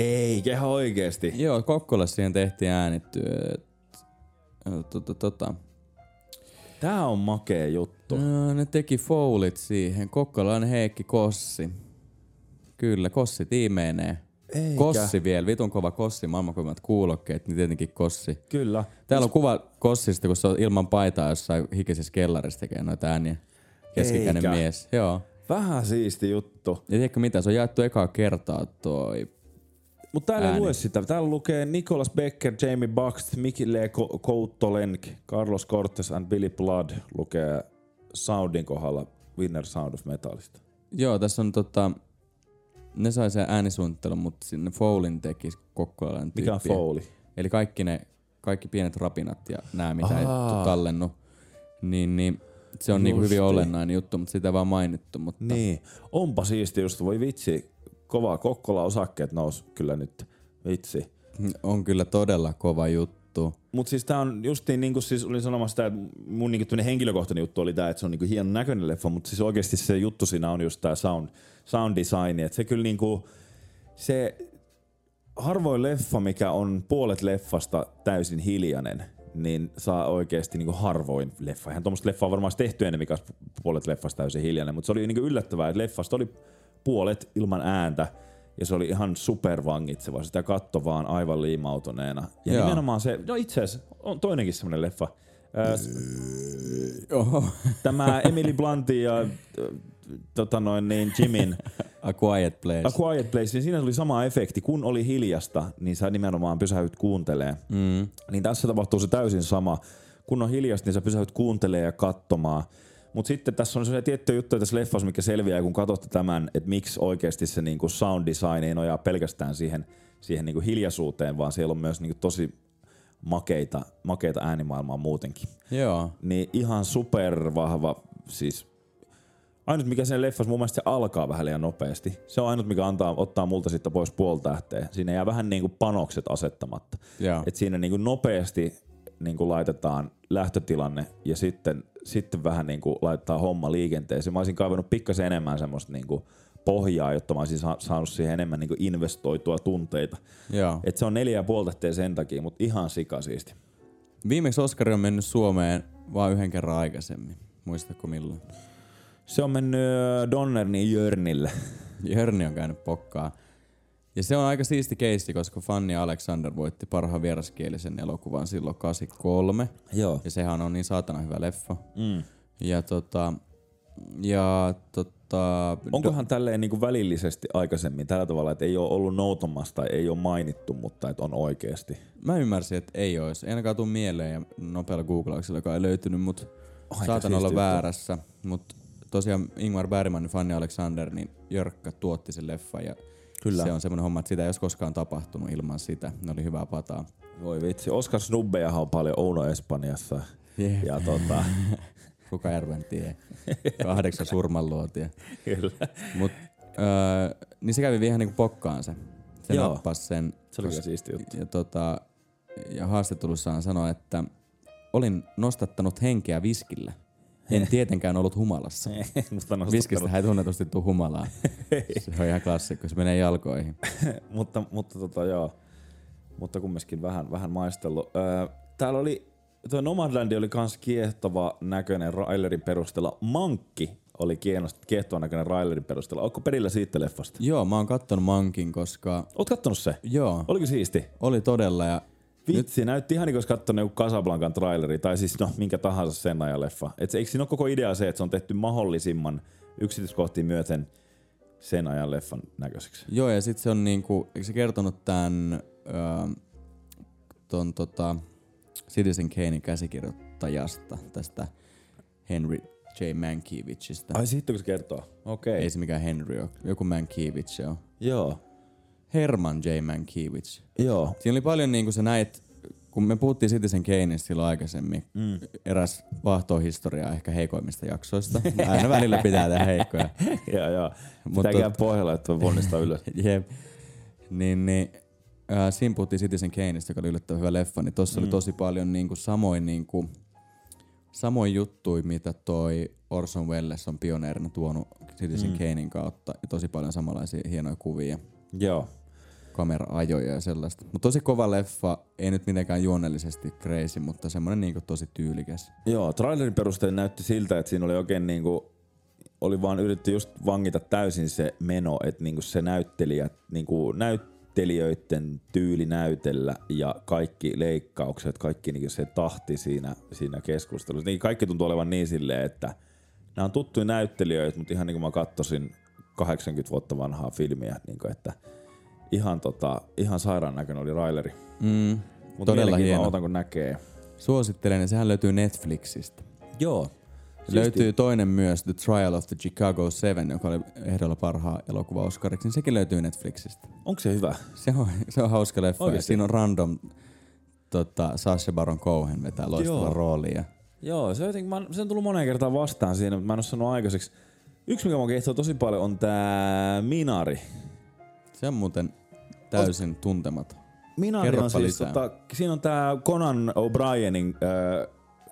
Ei, ihan oikeesti. Joo, Kokkolassa siihen tehtiin äänityöt. Ö, Tota, tota. Tää on makea juttu. No, ne teki foulit siihen. Kokkolainen Heikki Kossi. Kyllä, Kossi tiimeenee. Eikä. Kossi vielä, vitun kova Kossi, maailman kovimmat kuulokkeet, niin tietenkin Kossi. Kyllä. Täällä on kuva Kossista, kun se on ilman paitaa jossain hikisessä kellarissa tekee noita ääniä. Keskikäinen Eikä. mies, joo. Vähän siisti juttu. Ja tiedätkö mitä, se on jaettu ekaa kertaa toi. Mutta täällä ei Ääni. lue sitä. Täällä lukee Nicholas Becker, Jamie Buxt, Mikile Ko- Koutolenk, Carlos Cortes and Billy Blood lukee Soundin kohdalla Winner Sound of Metallista. Joo, tässä on tota, ne sai sen äänisuunnittelun, mutta sinne Foulin teki Kokkolainen Mikä on tyyppi. Foley? Eli kaikki ne, kaikki pienet rapinat ja nämä, mitä ei Aa. tallennut, niin, niin se on niinku hyvin olennainen juttu, mutta sitä ei vaan mainittu. Mutta Niin. Onpa siisti just. Voi vitsi. Kova Kokkola osakkeet nous kyllä nyt. Vitsi. on kyllä todella kova juttu. Mut siis tää on justiin niinku siis olin sanomassa tää, että mun niinku henkilökohtainen juttu oli tää, että se on niinku hienon näköinen leffa, mutta siis oikeasti se juttu siinä on just tää sound, sound design, että se kyllä niinku, se harvoin leffa, mikä on puolet leffasta täysin hiljainen, niin saa oikeasti niinku harvoin leffa. Eihän tuommoista leffaa on varmaan tehty ennen, mikä puolet leffasta täysin hiljainen, mutta se oli niinku yllättävää, että leffasta oli puolet ilman ääntä, ja se oli ihan supervangitseva. Sitä katto vaan aivan liimautuneena. Ja Joo. nimenomaan se, no itse asiassa on toinenkin semmoinen leffa. Oho. Tämä Emily Bluntin ja tota noin niin Jimin A Quiet Place. A Quiet Place, niin siinä tuli sama efekti. Kun oli hiljasta, niin sä nimenomaan pysähyt kuuntelee. Mm. Niin tässä tapahtuu se täysin sama. Kun on hiljasta, niin sä pysähyt kuuntelee ja katsomaan. Mutta sitten tässä on sellaisia tiettyjä juttuja tässä leffassa, mikä selviää, kun katsotte tämän, että miksi oikeasti se niinku sound design ei nojaa pelkästään siihen, siihen niinku hiljaisuuteen, vaan siellä on myös niinku tosi makeita, makeita äänimaailmaa muutenkin. Joo. Niin ihan super vahva, siis ainut mikä sen leffassa mun mielestä se alkaa vähän liian nopeasti. Se on ainut mikä antaa, ottaa multa sitten pois puoli tähteä. Siinä jää vähän niinku panokset asettamatta. Joo. Et siinä niinku nopeasti niin kuin laitetaan lähtötilanne ja sitten, sitten vähän niin kuin laittaa homma liikenteeseen. Mä olisin kaivannut pikkasen enemmän semmoista niin kuin pohjaa, jotta mä olisin sa- saanut siihen enemmän niin kuin investoitua tunteita. Joo. Et se on neljä ja puoli tähteä sen takia, mutta ihan sikasiisti. Viimeksi Oskari on mennyt Suomeen vain yhden kerran aikaisemmin. Muistatko milloin? Se on mennyt ö, Donnernin Jörnille. Jörni on käynyt pokkaa. Ja se on aika siisti keissi, koska Fanny Alexander voitti parhaan vieraskielisen elokuvan silloin 83. Joo. Ja sehän on niin saatana hyvä leffa. Mm. Ja tota... Ja tota... Onkohan tälleen niin kuin välillisesti aikaisemmin tällä tavalla, että ei ole ollut noutomassa tai ei ole mainittu, mutta että on oikeasti? Mä ymmärsin, että ei olisi. Ei ainakaan tuu mieleen ja nopealla googlauksella, joka ei löytynyt, mutta saatan olla juttu. väärässä. Mutta tosiaan Ingmar Bergman ja Fanny Alexander, niin Jörkkä tuotti sen leffan ja Kyllä. se on semmoinen homma, että sitä ei olisi koskaan tapahtunut ilman sitä. Ne oli hyvää pataa. Voi vitsi, Oscar Snubbejahan on paljon Ouno Espanjassa. Yeah. Ja tota, Kuka järven tie. Kahdeksan surmanluotia. kyllä. Mut, öö, niin se kävi vielä niinku pokkaan se. Se Joo. nappasi sen. Se oli kyllä siisti juttu. Ja, tota, ja haastattelussaan sanoi, että olin nostattanut henkeä viskillä. En tietenkään ollut humalassa. Viskistä ei tunnetusti tuu humalaa. Se on ihan klassikko, se menee jalkoihin. mutta, mutta tota joo. Mutta kumminkin vähän, vähän maistellut. Öö, täällä oli, tuo Nomadland oli kans kiehtova näköinen Railerin perusteella. Mankki oli kiehtova näköinen Railerin perusteella. Ootko perillä siitä leffasta? Joo, mä oon kattonut Mankin, koska Oot kattonut se? joo, Oliko siisti? oli todella ja Vitsi, näytti ihan niin kuin katsonut joku Casablancan traileri, tai siis no minkä tahansa sen ajan leffa. Et se, eikö siinä ole koko idea se, että se on tehty mahdollisimman yksityiskohtiin myöten sen ajan leffan näköiseksi? Joo, ja sitten se on niinku, eikö se kertonut tämän öö, ton tota Citizen Kanein käsikirjoittajasta, tästä Henry J. Mankiewiczista. Ai siitä kun se kertoo? Okei. Ei se mikään Henry ole, joku Mankiewicz on. Joo. Herman J. Mankiewicz. Joo. Siinä oli paljon niinku se näit, kun me puhuttiin Citizen Kaneista silloin aikaisemmin, mm. eräs vahtohistoriaa ehkä heikoimmista jaksoista. Aina välillä pitää tehdä heikkoja. joo, joo. Mutta- Pitää käydä pohjalla, että ponnistaa ylös. Jep. Niin, niin äh, siinä puhuttiin Citizen Kaneista, joka oli yllättävän hyvä leffa, niin tossa mm. oli tosi paljon niinku samoin, niinku, samoin juttui, mitä toi Orson Welles on pioneerina tuonut Citizen mm. Kanein kautta. Ja tosi paljon samanlaisia hienoja kuvia, joo. Kamera-ajoja ja sellaista. Mutta tosi kova leffa, ei nyt mitenkään juonellisesti crazy, mutta semmonen niinku tosi tyylikäs. Joo, trailerin perusteella näytti siltä, että siinä oli oikein niinku, oli vaan yritetty just vangita täysin se meno, että niinku se näyttelijä, niinku näyttelijöiden tyyli näytellä ja kaikki leikkaukset, kaikki niinku se tahti siinä, siinä keskustelussa. Niin kaikki tuntuu olevan niin silleen, että nämä on tuttuja näyttelijöitä, mutta ihan niin kuin mä katsoisin 80 vuotta vanhaa filmiä, niin kuin, että ihan, tota, ihan sairaan näköinen oli Raileri. Mm, Mutta todella hieno. otan kun näkee. Suosittelen, ja sehän löytyy Netflixistä. Joo. Löytyy toinen myös, The Trial of the Chicago Seven, joka oli ehdolla parhaa elokuva Oscariksi, niin sekin löytyy Netflixistä. Onko se hyvä? Se on, se on hauska leffa. Ja Oikeesti? siinä on random tota, Sacha Baron Cohen vetää loistavan Joo. roolia. Joo, se jotenkin, mä, se on tullut moneen kertaan vastaan siinä, mutta mä en ole sanonut aikaiseksi. Yksi, mikä mua kiehtoo tosi paljon, on tää Minari. Se on muuten täysin tuntematon. Minari on siis, tota, siinä on tää Conan O'Brienin äh,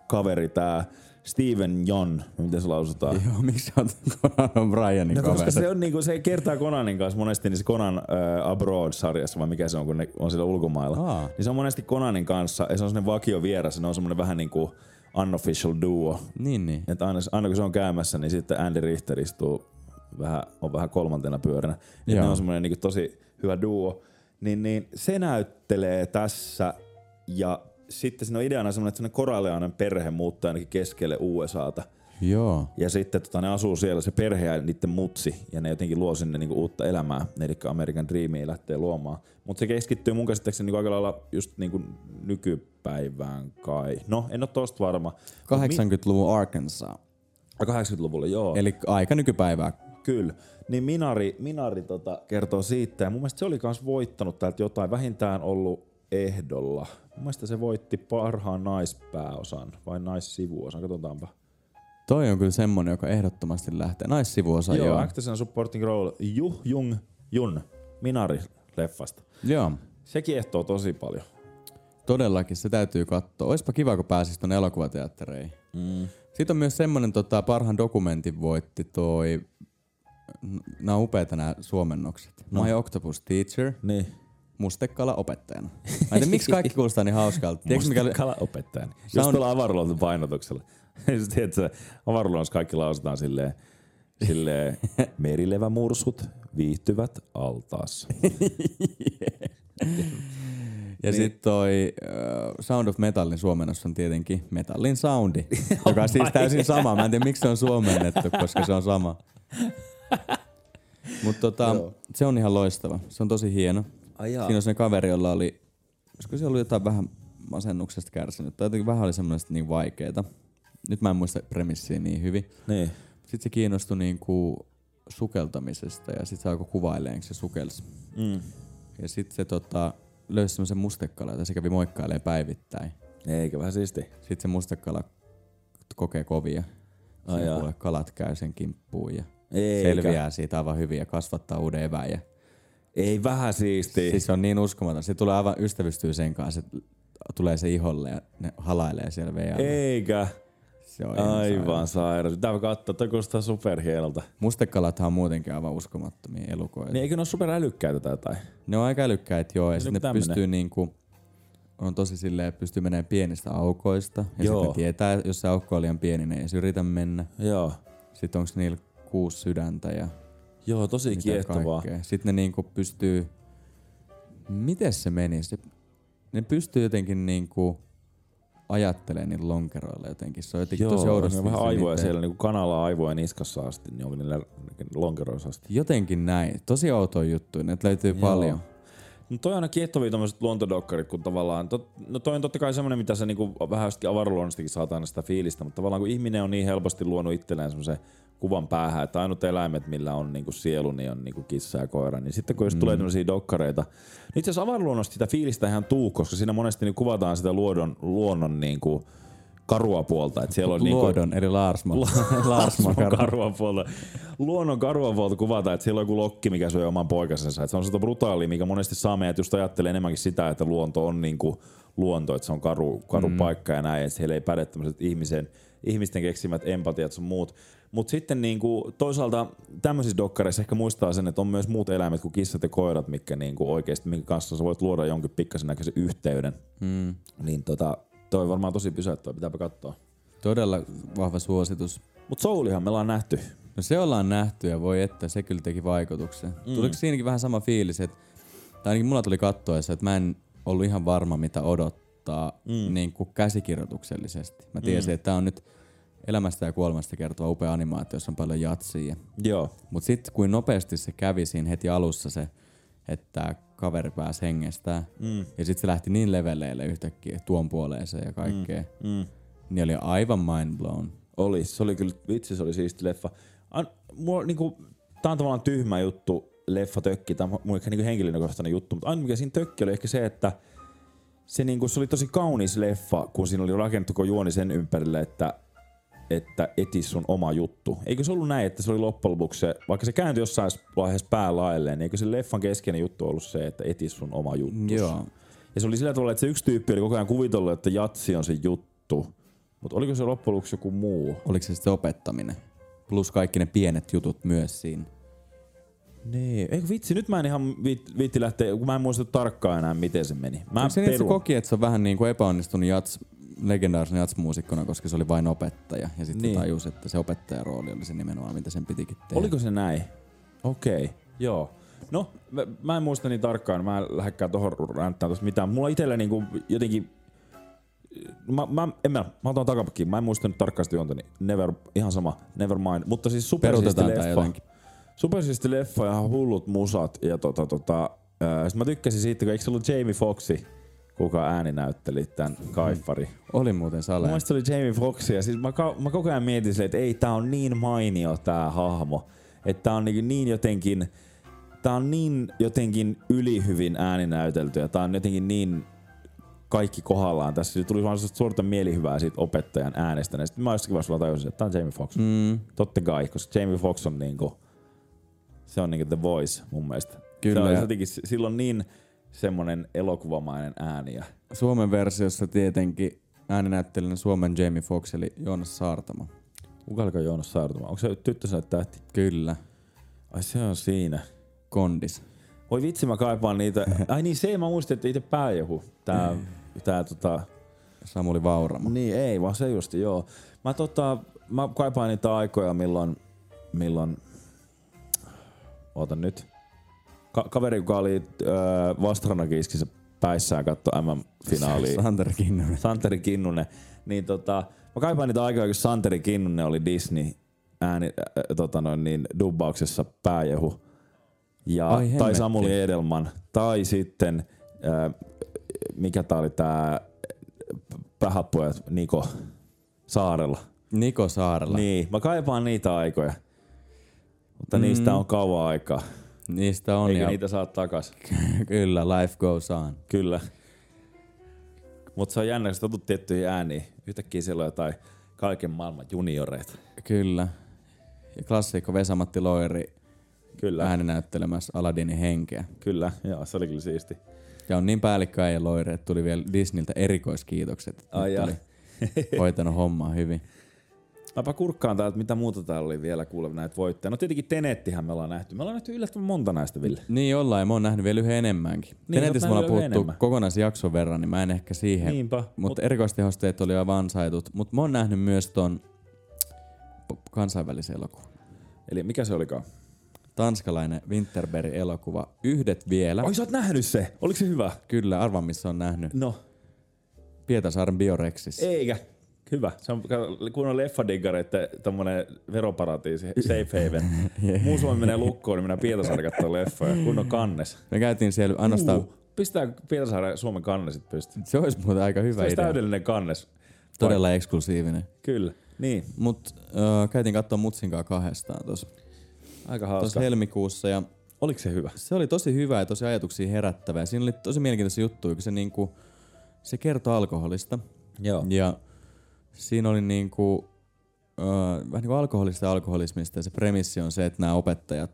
kaveri, tää Steven John, miten se lausutaan? Joo, miksi oot Conan O'Brienin No, koska se, on niinku, se kertaa Conanin kanssa monesti niin se Conan äh, Abroad-sarjassa, vai mikä se on, kun ne on siellä ulkomailla. Aa. Niin se on monesti Conanin kanssa, ja se on semmonen vakio vieras, ne on semmonen vähän niinku unofficial duo. Niin, niin. Että aina, aina kun se on käymässä, niin sitten Andy Richter istuu vähän, on vähän kolmantena pyöränä. Ja Joo. ne on semmoinen niin tosi hyvä duo. Niin, niin se näyttelee tässä ja sitten siinä on ideana semmoinen, että semmoinen korealainen perhe muuttaa ainakin keskelle USAta. Joo. Ja sitten tota, ne asuu siellä, se perhe ja niiden mutsi, ja ne jotenkin luo sinne niinku uutta elämää, eli American Dreamia lähtee luomaan. Mutta se keskittyy mun käsittääkseni niinku aika lailla just niinku nykypäivään kai. No, en ole tosta varma. Mut mi- 80-luvun Arkansas. 80-luvulla, joo. Eli aika nykypäivää. Kyllä. Niin Minari, Minari tota, kertoo siitä, ja mun mielestä se oli myös voittanut täältä jotain, vähintään ollut ehdolla. Mun mielestä se voitti parhaan naispääosan vai naissivuosan, katsotaanpa. Toi on kyllä semmonen, joka ehdottomasti lähtee. Naissivuosa, Joo, joo. Actors and Supporting Role, Juh Jung Jun, Minari-leffasta. Joo. Se kiehtoo tosi paljon. Todellakin, se täytyy katsoa. Oispa kiva, kun pääsis tuonne elokuvateattereihin. Mm. Sitten on myös semmonen tota, parhaan dokumentin voitti toi, nämä on upeita nämä suomennokset. No. My Octopus Teacher, Niin. mustekala opettajana. Mä en tiedä, miksi kaikki kuulostaa niin hauskalta. Tiedätkö, mikä oli, Mustekala opettajana. Just Sound- tuolla avaruudelta painotuksella. Just tiedätkö, avaruudessa kaikki lausutaan silleen, silleen merilevämursut viihtyvät altaassa. Ja niin. sitten toi uh, Sound of Metallin suomennos on tietenkin Metallin soundi, joka on siis täysin sama. Mä en tiedä, miksi se on suomennettu, koska se on sama. Mutta tota, se on ihan loistava. Se on tosi hieno. Ai jaa. Siinä on se kaveri, jolla oli, olisiko se ollut jotain vähän masennuksesta kärsinyt, tai jotenkin vähän oli semmoista niin vaikeeta. Nyt mä en muista premissiä niin hyvin. Niin. Sitten se kiinnostui niinku sukeltamisesta ja sitten se alkoi kuvailemaan, se sukelsi. Mm. Ja sitten se tota, löysi semmoisen mustekalan, jota se kävi moikkailemaan päivittäin. Eikö vähän siisti? Sitten se mustekala kokee kovia. Ai jaa. kalat käy sen kimppuun ja Eikä. selviää siitä aivan hyvin ja kasvattaa uuden evän. Ja Ei vähän siisti. siis se on niin uskomaton. Se tulee aivan ystävystyy sen kanssa, että tulee se iholle ja ne halailee siellä vejalla. Eikä. Se on. Aivan sairaus. Pitää katsoa, toi kuulostaa superhienolta. Mustekalathan on muutenkin aivan uskomattomia elukoita. Niin eikö ne ole superälykkäitä tai jotain? Ne on aika älykkäitä, joo. Ja Niin sitten ne pystyy niinku, on tosi silleen, että pystyy menemään pienistä aukoista. Ja Joo. sitten tietää, että jos se aukko on liian pieni, ne ei edes yritä mennä. Joo. Sitten onko niillä kuusi sydäntä ja Joo, tosi kiehtovaa. kaikkea. Sitten ne niinku pystyy, miten se meni? Se, ne pystyy jotenkin niinku ajattelemaan niillä lonkeroilla jotenkin. Se on jotenkin Joo, tosi oudosti. vähän aivoja niiden- siellä, niin kuin kanalla aivoja niskassa asti, niin onko niillä lonkeroissa asti. Jotenkin näin. Tosi outo juttu. Ne löytyy Joo. paljon. No toi on aina kiehtovia tommoset luontodokkarit, kun tavallaan, tot, no toi on totta kai semmonen, mitä sä niinku vähän jostakin avaruusluonnostakin saat aina sitä fiilistä, mutta tavallaan kun ihminen on niin helposti luonut itselleen semmoisen kuvan päähän, että ainut eläimet, millä on niinku sielu, niin on niinku kissa ja koira, niin sitten kun jos tulee tämmöisiä dokkareita, niin itse asiassa avaruusluonnosta sitä fiilistä ihan tuu, koska siinä monesti niin kuvataan sitä luodon, luonnon niinku karua puolta, että siellä on niinku, Luodon, eli Larsman. Larsman karhu. karvan puolta. Luonnon karvan puolta kuvataan, että siellä on joku lokki, mikä syö oman poikasensa. Että se on sitä brutaalia, mikä monesti saa meidät just ajattelee enemmänkin sitä, että luonto on niinku luonto, että se on karu, karu mm. paikka ja näin, että siellä ei päde tämmöiset ihmisen, ihmisten keksimät empatiat sun muut. Mutta sitten niinku, toisaalta tämmöisissä dokkareissa ehkä muistaa sen, että on myös muut eläimet kuin kissat ja koirat, mitkä niinku oikeasti, minkä kanssa sä voit luoda jonkin pikkasen näköisen yhteyden. Mm. Niin tota, toi on varmaan tosi pysäyttävä, pitääpä katsoa. Todella vahva suositus. Mutta Soulihan me ollaan nähty. No se ollaan nähty ja voi että se kyllä teki vaikutuksen. Mm. Tuliko siinäkin vähän sama fiilis, että, tai ainakin mulla tuli kattoessa, että mä en ollut ihan varma mitä odottaa mm. niin kuin käsikirjoituksellisesti. Mä tiesin, mm. että tää on nyt elämästä ja kuolemasta kertova upea animaatio, jossa on paljon jatsia. Joo. Mutta sitten kuin nopeasti se kävi siinä heti alussa se, että kaveri pääsi hengestään. Mm. Ja sitten se lähti niin leveleille yhtäkkiä tuon puoleeseen ja kaikkea. Mm. Mm. Niin oli aivan mind blown. Oli, se oli kyllä, vitsi se oli siisti leffa. An, mulla, niinku, tää on tavallaan tyhmä juttu, leffa tökki, tää on mun ehkä niinku henkilökohtainen juttu, mutta aina mikä siinä tökki oli ehkä se, että se, niinku, se oli tosi kaunis leffa, kun siinä oli rakennettu juoni sen ympärille, että että eti sun oma juttu. Eikö se ollut näin, että se oli loppujen lopuksi se, vaikka se kääntyi jossain vaiheessa päälaelleen, niin eikö se leffan keskeinen juttu ollut se, että eti sun oma juttu. Joo. Ja se oli sillä tavalla, että se yksi tyyppi oli koko ajan kuvitellut, että jatsi on se juttu. Mutta oliko se loppujen lopuksi joku muu? Oliko se sitten opettaminen? Plus kaikki ne pienet jutut myös siinä. Niin, eikö vitsi, nyt mä en ihan viitti, viitti lähteä, kun mä en muista tarkkaan enää, miten se meni. Mä se niin, että se koki, että se on vähän niin kuin epäonnistunut jats, legendaarisena jatsmuusikkona, koska se oli vain opettaja. Ja sitten Niin. tajus, että se opettajan rooli oli se nimenomaan, mitä sen pitikin tehdä. Oliko se näin? Okei, okay. joo. No, mä, mä en muista niin tarkkaan, mä en lähdekään tohon ränttään tosta mitään. Mulla itsellä niinku jotenkin... Mä, mä, en mä, mä otan takapakkiin, mä en muista nyt tarkkaasti juonta, niin never, ihan sama, never mind. Mutta siis supersiisti leffa. Supersiisti leffa ja hullut musat. Ja tota, tota, ää, sit mä tykkäsin siitä, kun eikö se ollut Jamie Foxi, kuka ääni näytteli tämän kaifari. Oli muuten Mun sale. se oli Jamie Foxx ja siis mä, ka- mä koko ajan mietin silleen, että ei tää on niin mainio tää hahmo. Että tää on niin, niin jotenkin, tää on niin jotenkin ylihyvin ääninäytelty ja tää on jotenkin niin kaikki kohdallaan. Tässä tuli vaan suurta mielihyvää siitä opettajan äänestä. Ja sitten mä jossakin vaiheessa tajusin, että tää on Jamie Foxx. Mm. Totta kai, koska Jamie Foxx on niinku, se on niinku The Voice mun mielestä. Kyllä. Se on jotenkin, sillä on niin, semmonen elokuvamainen ääni. Ja Suomen versiossa tietenkin ääninäyttelijänä Suomen Jamie Foxx eli Joonas Saartamo. kuka alkoi Joonas Saartuma? Onko se tyttösä tähti? Kyllä, Ai se on siinä. kondis. Voi vitsi, mä kaipaan niitä. Ai niin, se mä muistin, että itse pääjohu. Tää, tää tota... Samuli Vauramo. Niin, ei, vaan se just, joo. Mä tota, mä kaipaan niitä aikoja, milloin, milloin, oota nyt. Ka- kaveri, joka oli äh, Vastranakiskissä päissään katto MM-finaalia. Santeri Kinnunen. Santeri Kinnunen. Niin tota, mä kaipaan niitä aikoja, kun Santeri Kinnunen oli Disney ääni, äh, tota noin, niin, dubbauksessa pääjehu. Ja, Ai tai. Samuli Edelman. Tai sitten, äh, mikä tää oli tää Pähäpojat Niko Saarella. Niko Saarella. Niin, mä kaipaan niitä aikoja. Mutta mm. niistä on kauan aikaa. Niistä on Eikä ja niitä saa takas. kyllä, life goes on. Kyllä. Mutta se on jännä, kun totut tiettyihin ääniin. Yhtäkkiä siellä on jotain kaiken maailman junioreita. Kyllä. Ja klassikko Vesamatti Loiri Kyllä, Ääni. ääninäyttelemässä Aladinin henkeä. kyllä. Joo, se oli kyllä siisti. Ja on niin päällikkö ja Loiri, että tuli vielä Disneyltä erikoiskiitokset. Ai oli hoitanut hommaa hyvin. Mäpä kurkkaan täältä, mitä muuta täällä oli vielä kuule näitä voittajia. No tietenkin Tenettihän me ollaan nähty. Me ollaan nähty yllättävän monta näistä, Ville. Niin ollaan, ja mä oon nähnyt vielä yhden enemmänkin. Niin, Tenetissä oot me ollaan puhuttu enemmän. kokonaisjakson verran, niin mä en ehkä siihen. Niinpä. Mutta Mut, erikoistehosteet oli aivan ansaitut. Mutta mä oon nähnyt myös ton kansainvälisen elokuvan. eli mikä se olikaan? Tanskalainen Winterberg-elokuva. Yhdet vielä. Oi sä oot nähnyt se! Oliko se hyvä? Kyllä, arva missä on nähnyt. No, Pietarsaaren Biorexissa. eikä. Hyvä. Se on kun on leffadiggareiden tommonen veroparatiisi, safe haven. Muu Suomi menee lukkoon, niin mennään Pietasaari katsomaan leffoja. Kun on kannes. Me käytiin siellä ainoastaan... Uh, pistää Pietasaaren Suomen kannesit pystyyn. Se olisi muuten aika Se hyvä olisi idea. täydellinen kannes. Todella eksklusiivinen. Kyllä. Niin. Mut äh, käytiin katsoa Mutsinkaa kahdestaan tuossa Aika hauska. helmikuussa ja Oliko se hyvä? se oli tosi hyvä ja tosi ajatuksia herättävä. Ja siinä oli tosi mielenkiintoisia juttuja, kun se, niinku, se kertoi alkoholista. Joo. Ja siinä oli niinku, äh, vähän niinku alkoholista ja alkoholismista ja se premissi on se, että nämä opettajat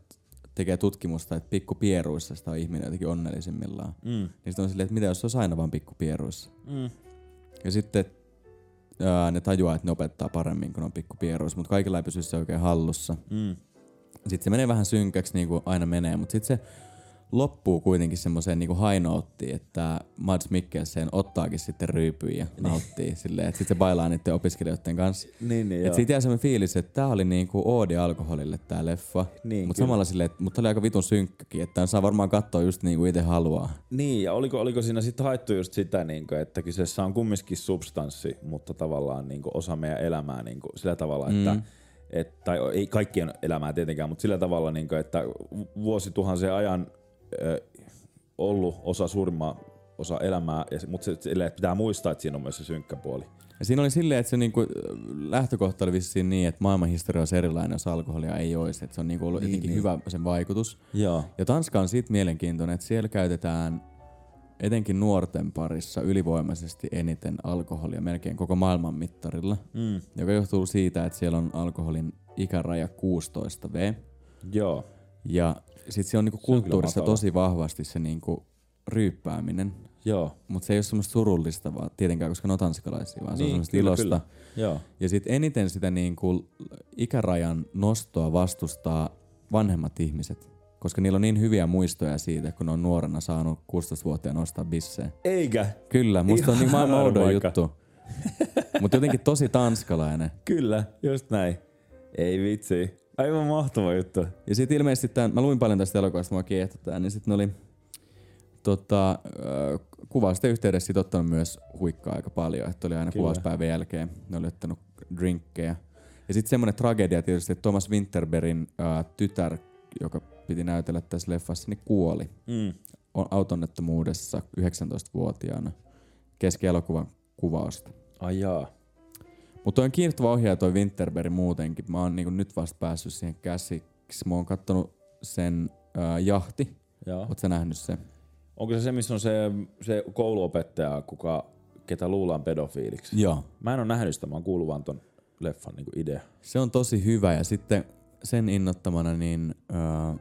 tekee tutkimusta, että pikkupieruissa sitä on ihminen jotenkin onnellisimmillaan. Mm. Niin sitten on silleen, että mitä jos se olisi aina vaan pikkupieruissa. Mm. Ja sitten ää, ne tajuaa, että ne opettaa paremmin, kun on pikkupieruissa, mutta kaikilla ei pysy se oikein hallussa. Mm. Sitten se menee vähän synkäksi, niin kuin aina menee, mutta sitten se loppuu kuitenkin semmoiseen niin hainoottiin, että Mads Mikkelsen ottaakin sitten ryypyjä ja nauttii silleen, että sitten se bailaa niiden opiskelijoiden kanssa. Niin, niin siitä jää semmoinen fiilis, että tää oli niinku oodi alkoholille tää leffa. Niin, mutta samalla silleen, että mutta oli aika vitun synkkäkin, että tämän saa varmaan katsoa just niin kuin itse haluaa. Niin, ja oliko, oliko siinä sitten haettu just sitä, niin kuin, että kyseessä on kumminkin substanssi, mutta tavallaan niin kuin osa meidän elämää niin kuin, sillä tavalla, että Mm. et, tai ei kaikkien elämää tietenkään, mutta sillä tavalla, niin kuin, että vuosituhansien ajan ollut osa suurimman osa elämää, mutta se, silleen, että pitää muistaa, että siinä on myös se synkkä puoli. Ja siinä oli silleen, että se niinku, lähtökohta oli vissiin niin, että maailman historia olisi erilainen, jos alkoholia ei olisi. Että se on niinku ollut Niin, jotenkin niin. hyvä sen vaikutus. Joo. Ja Tanska on siitä mielenkiintoinen, että siellä käytetään etenkin nuorten parissa ylivoimaisesti eniten alkoholia melkein koko maailman mittarilla, Mm. joka johtuu siitä, että siellä on alkoholin ikäraja 16V. Joo. Ja sitten se on niinku on kulttuurissa matala. tosi vahvasti se niinku ryyppääminen. Joo. Mutta se ei ole semmoista surullista vaan tietenkään, koska ne on tanskalaisia, vaan se on Niin, semmoista kyllä, ilosta. kyllä. Joo. Ja sitten eniten sitä niinku ikärajan nostoa vastustaa vanhemmat ihmiset, koska niillä on niin hyviä muistoja siitä, kun on nuorena saanut 16-vuotiaana nostaa bissejä. Eikä. Kyllä, musta on niin Ihan maailman juttu. Mutta jotenkin tosi tanskalainen. Kyllä, just näin. Ei vitsi. Aivan mahtava juttu. Ja sitten ilmeisesti tämän, mä luin paljon tästä elokuvasta, mä kiehtoi tää, niin sitten ne oli tota, kuvausten yhteydessä sit ottanut myös huikkaa aika paljon, että oli aina Kyllä. kuvauspäivän jälkeen, ne oli ottanut drinkkejä. Ja sitten semmoinen tragedia tietysti, että Thomas Winterbergin äh, tytär, joka piti näytellä tässä leffassa, niin kuoli Mm. on autonnettomuudessa 19-vuotiaana kesken elokuvan kuvausta. Ai jaa. Mutta on kiinnostava ohjaaja toi Winterberg muutenkin. Mä oon niinku nyt vasta päässyt siihen käsiksi. Mä oon kattonut sen äh, jahti. Joo. Oot sä nähnyt se? Onko se se, missä on se, se kouluopettaja, kuka, ketä luullaan pedofiiliksi? Joo. Mä en ole nähnyt sitä, mä oon kuullut vaan ton leffan niinku idea. Se on tosi hyvä ja sitten sen innottamana niin äh,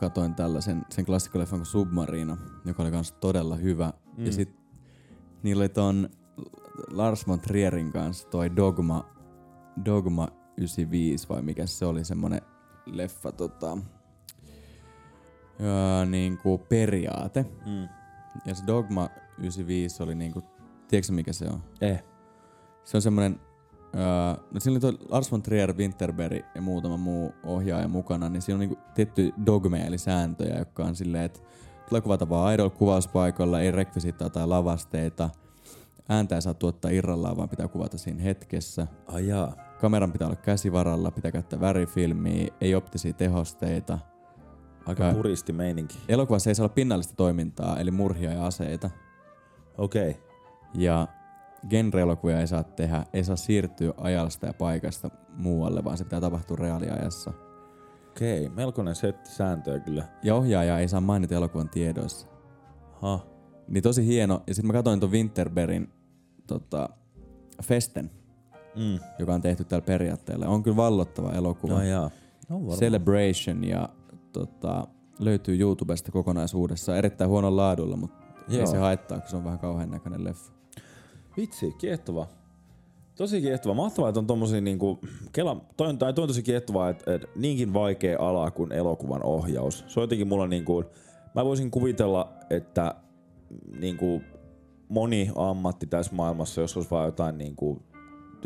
katoin tällaisen sen klassikkoleffan kuin Submarino, joka oli kans todella hyvä. Mm. Ja sit niillä oli ton Lars von Trierin kanssa toi Dogma, Dogma 95 vai mikä se oli semmonen leffa tota, öö, niinku periaate. Mm. Ja se Dogma 95 oli niinku, tiedätkö mikä se on? Eh. Se on semmonen, öö, no siinä oli toi Lars von Trier, Winterberg ja muutama muu ohjaaja mukana, niin siinä on niinku tietty dogmeja eli sääntöjä, jotka on silleen, että tulee kuvata vaan idol-kuvauspaikalla, ei rekvisiittaa tai lavasteita, ääntä ei saa tuottaa irrallaan, vaan pitää kuvata siinä hetkessä. Ai jaa. Kameran pitää olla käsivaralla, pitää käyttää värifilmiä, ei optisia tehosteita. Aika puristi meininki. Elokuvassa ei saa olla pinnallista toimintaa, eli murhia ja aseita. Okei. Okay. Ja genre-elokuvia ei saa tehdä, ei saa siirtyä ajalasta ja paikasta muualle, vaan se pitää tapahtua reaaliajassa. Okei, okay. melkoinen setti sääntöjä kyllä. Ja ohjaaja ei saa mainita elokuvan tiedoissa. Ha. Niin tosi hieno. Ja sitten mä katsoin ton Winterbergin tota, Festen, Mm. joka on tehty tällä periaatteella. On kyllä vallottava elokuva. No jaa. No varmaan. Celebration ja tota, löytyy YouTubesta kokonaisuudessaan. Erittäin huonon laadulla, mutta ei Joo. se haittaa, kun se on vähän kauhean näköinen leffa. Vitsi, kiehtova. Tosi kiehtova. Mahtavaa, että on tommosia niinku, Kela, toi on, tai toi on tosi kiehtovaa, että, että niinkin vaikea ala kuin elokuvan ohjaus. Se on jotenkin mulla niinku, mä voisin kuvitella, että niinku, moni ammatti tässä maailmassa, jos olisi vaan jotain niinku,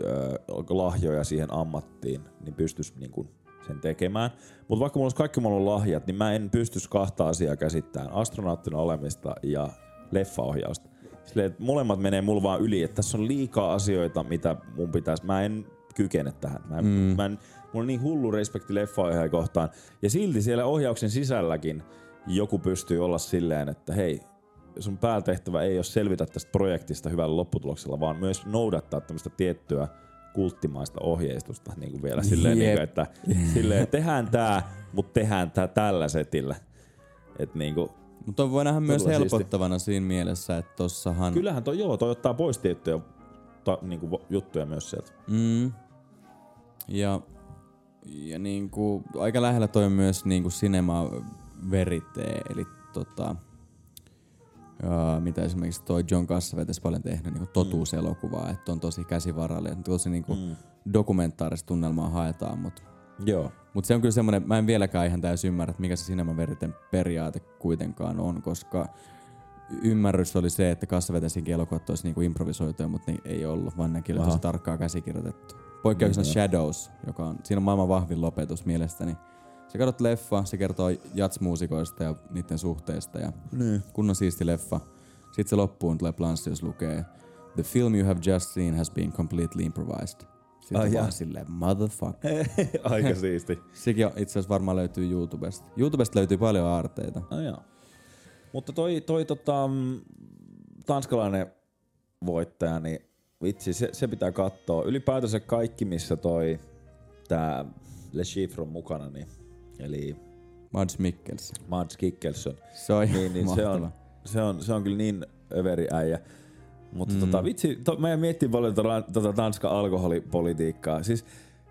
ö, lahjoja siihen ammattiin, niin pystyisi niinku sen tekemään. Mutta vaikka mulla olisi kaikki mulla lahjat, niin mä en pystyisi kahta asiaa käsittämään. Astronauttina olemista ja leffaohjausta. Silleen, että molemmat menee mulla vaan yli, että tässä on liikaa asioita, mitä mun pitäisi. Mä en kykene tähän. Mä en, mm. mä en, mulla on niin hullu respekti leffaohjaaja kohtaan. Ja silti siellä ohjauksen sisälläkin joku pystyy olla silleen, että hei, sun päätehtävä ei ole selvitä tästä projektista hyvällä lopputuloksella, vaan myös noudattaa tämmöistä tiettyä kulttimaista ohjeistusta niin kuin vielä silleen, niin kuin, että silleen, tehdään tää, mutta tehdään tää tällä setillä. Et niin kuin, Mutta voi nähdä myös Todella siisti. helpottavana siinä mielessä, että tossahan... kyllähän toi, joo, toi ottaa pois tiettyjä ta, niin kuin, juttuja myös sieltä. Mm. Ja, ja niinku, aika lähellä toi on myös niinku cinema verite, eli tota, mitä esimerkiksi toi John Cassavetes paljon tehnyt niinku totuuselokuvaa, että on tosi käsivarallinen, tosi niinku Mm. dokumentaarista tunnelmaa haetaan, mutta Joo. mut se on kyllä semmoinen, mä en vieläkään ihan täysin ymmärrä, että mikä se cinema veriten periaate kuitenkaan on, koska ymmärrys oli se, että Cassavetesinkin elokuvat olisi niinku improvisoituja, mutta ne ei ollut, vaan nekin oli tosi tarkkaan käsikirjoitettu. Poikkeuksena Niin, Shadows, joka on, siinä on maailman vahvin lopetus mielestäni. Se katsot leffa, se kertoo jatsmuusikoista ja niiden suhteista ja Niin. kunnon siisti leffa. Sitten se loppuun tulee planssi, jos lukee The film you have just seen has been completely improvised. Sitten Ai jaa. vaan silleen, motherfucker. Aika siisti. Sekin itse asiassa varmaan löytyy YouTubesta. YouTubesta löytyy paljon aarteita. No joo. Mutta toi, toi tota, mm, tanskalainen voittaja, niin vitsi, se, se pitää katsoa. Ylipäätänsä kaikki, missä toi tää Le Chiffre on mukana, niin, eli Mads Mikkelsen. Mads Kikkelson, Se on niin, niin se, on, se, on, se on kyllä niin överi äijä. Mutta mm. tota, vitsi, to, mä miettii paljon tota, tota Tanskan alkoholipolitiikkaa. Siis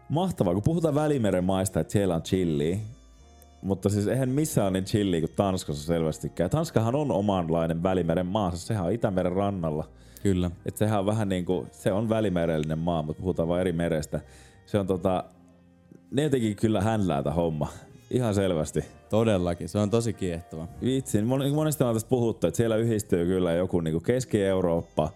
mahtavaa, kun puhutaan Välimeren maista, että siellä on chilliä. Mutta siis eihän missään niin chilliä kuin Tanskassa selvästikään. Tanskahan on omanlainen Välimeren maa, siis sehän on Itämeren rannalla. Kyllä. Et sehän on vähän niinku, se on välimerellinen maa, mutta puhutaan vain eri merestä. Se on tota, ne jotenkin kyllä hänlää homma. Ihan selvästi. Todellakin. Se on tosi kiehtova. Vitsi, niin mon- monesti on tästä puhuttu, että siellä yhdistyy kyllä joku niinku Keski-Eurooppa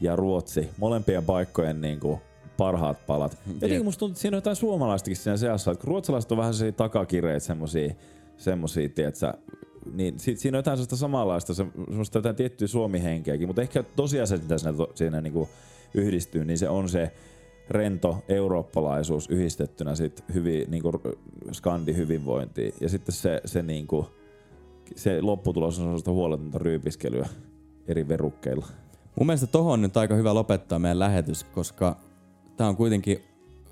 ja Ruotsi, molempien paikkojen niinku parhaat palat. Jotenkin musta tuntuu, että siinä on jotain suomalaistakin siinä seassa, että kun ruotsalaiset on vähän sellaisia takakireitä, semmosia, semmosia, tietsä, niin si- siinä on jotain sellaista samanlaista, se- semmoista jotain tiettyä suomihenkeäkin, mutta ehkä tosiasiat, mitä siinä, to- siinä niinku yhdistyy, niin se on se rento eurooppalaisuus yhdistettynä sit hyvin, niinku skandi hyvinvointiin. Ja sitten se, se niinku, se lopputulos on sellaista huoletonta ryypiskelyä eri verukkeilla. Mun mielestä tohon on nyt aika hyvä lopettaa meidän lähetys, koska tää on kuitenkin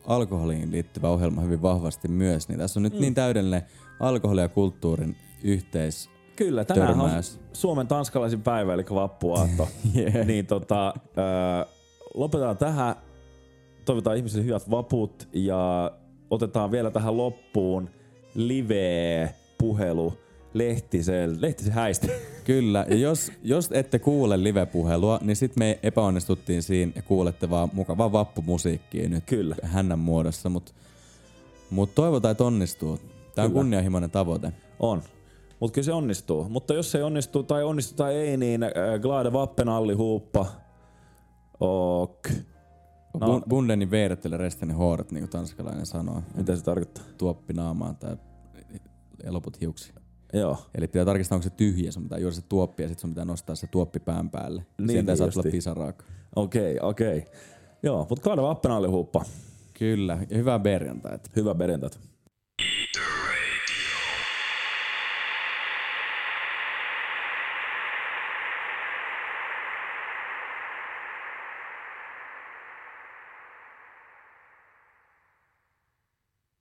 alkoholiin liittyvä ohjelma hyvin vahvasti myös. Niin tässä on nyt mm. niin täydellinen alkoholi ja kulttuurin yhteis... Kyllä, tänään on. Suomen tanskalaisin päivä, eli vappuaatto. Yeah. Niin tota, öö, lopetetaan tähän. Toivotaan ihmisille hyvät vaput ja otetaan vielä tähän loppuun live live-puhelu Lehtisen, Lehtisen häistä. Kyllä, ja jos, jos ette kuule live-puhelua, niin sitten me epäonnistuttiin siinä ja kuulette vaan mukavaa vappumusiikkia nyt Kyllä. hännän muodossa, mutta mut toivotaan, että onnistuu. Tämä on kunnianhimoinen tavoite. On. Mutta kyllä se onnistuu. Mutta jos se ei onnistu tai onnistu tai ei, niin äh, glada vappen allihopa. Och... No. No. Bundenin veerettele resteni håret, niin kuin tanskalainen sanoo. Mitä se tarkoittaa? Tuoppi naamaan tai loput hiuksi. Joo. Eli pitää tarkistaa, onko se tyhjä, sun pitää juoda se tuoppi ja sitten sun pitää nostaa se tuoppi pään päälle. Niin, Sieltä ei saa niin tulla justi. pisaraakaan. Okei, okay, okei. Okay. Joo, mutta glada vappen allihopa. Kyllä, ja hyvää perjantaita. Hyvää perjantaita.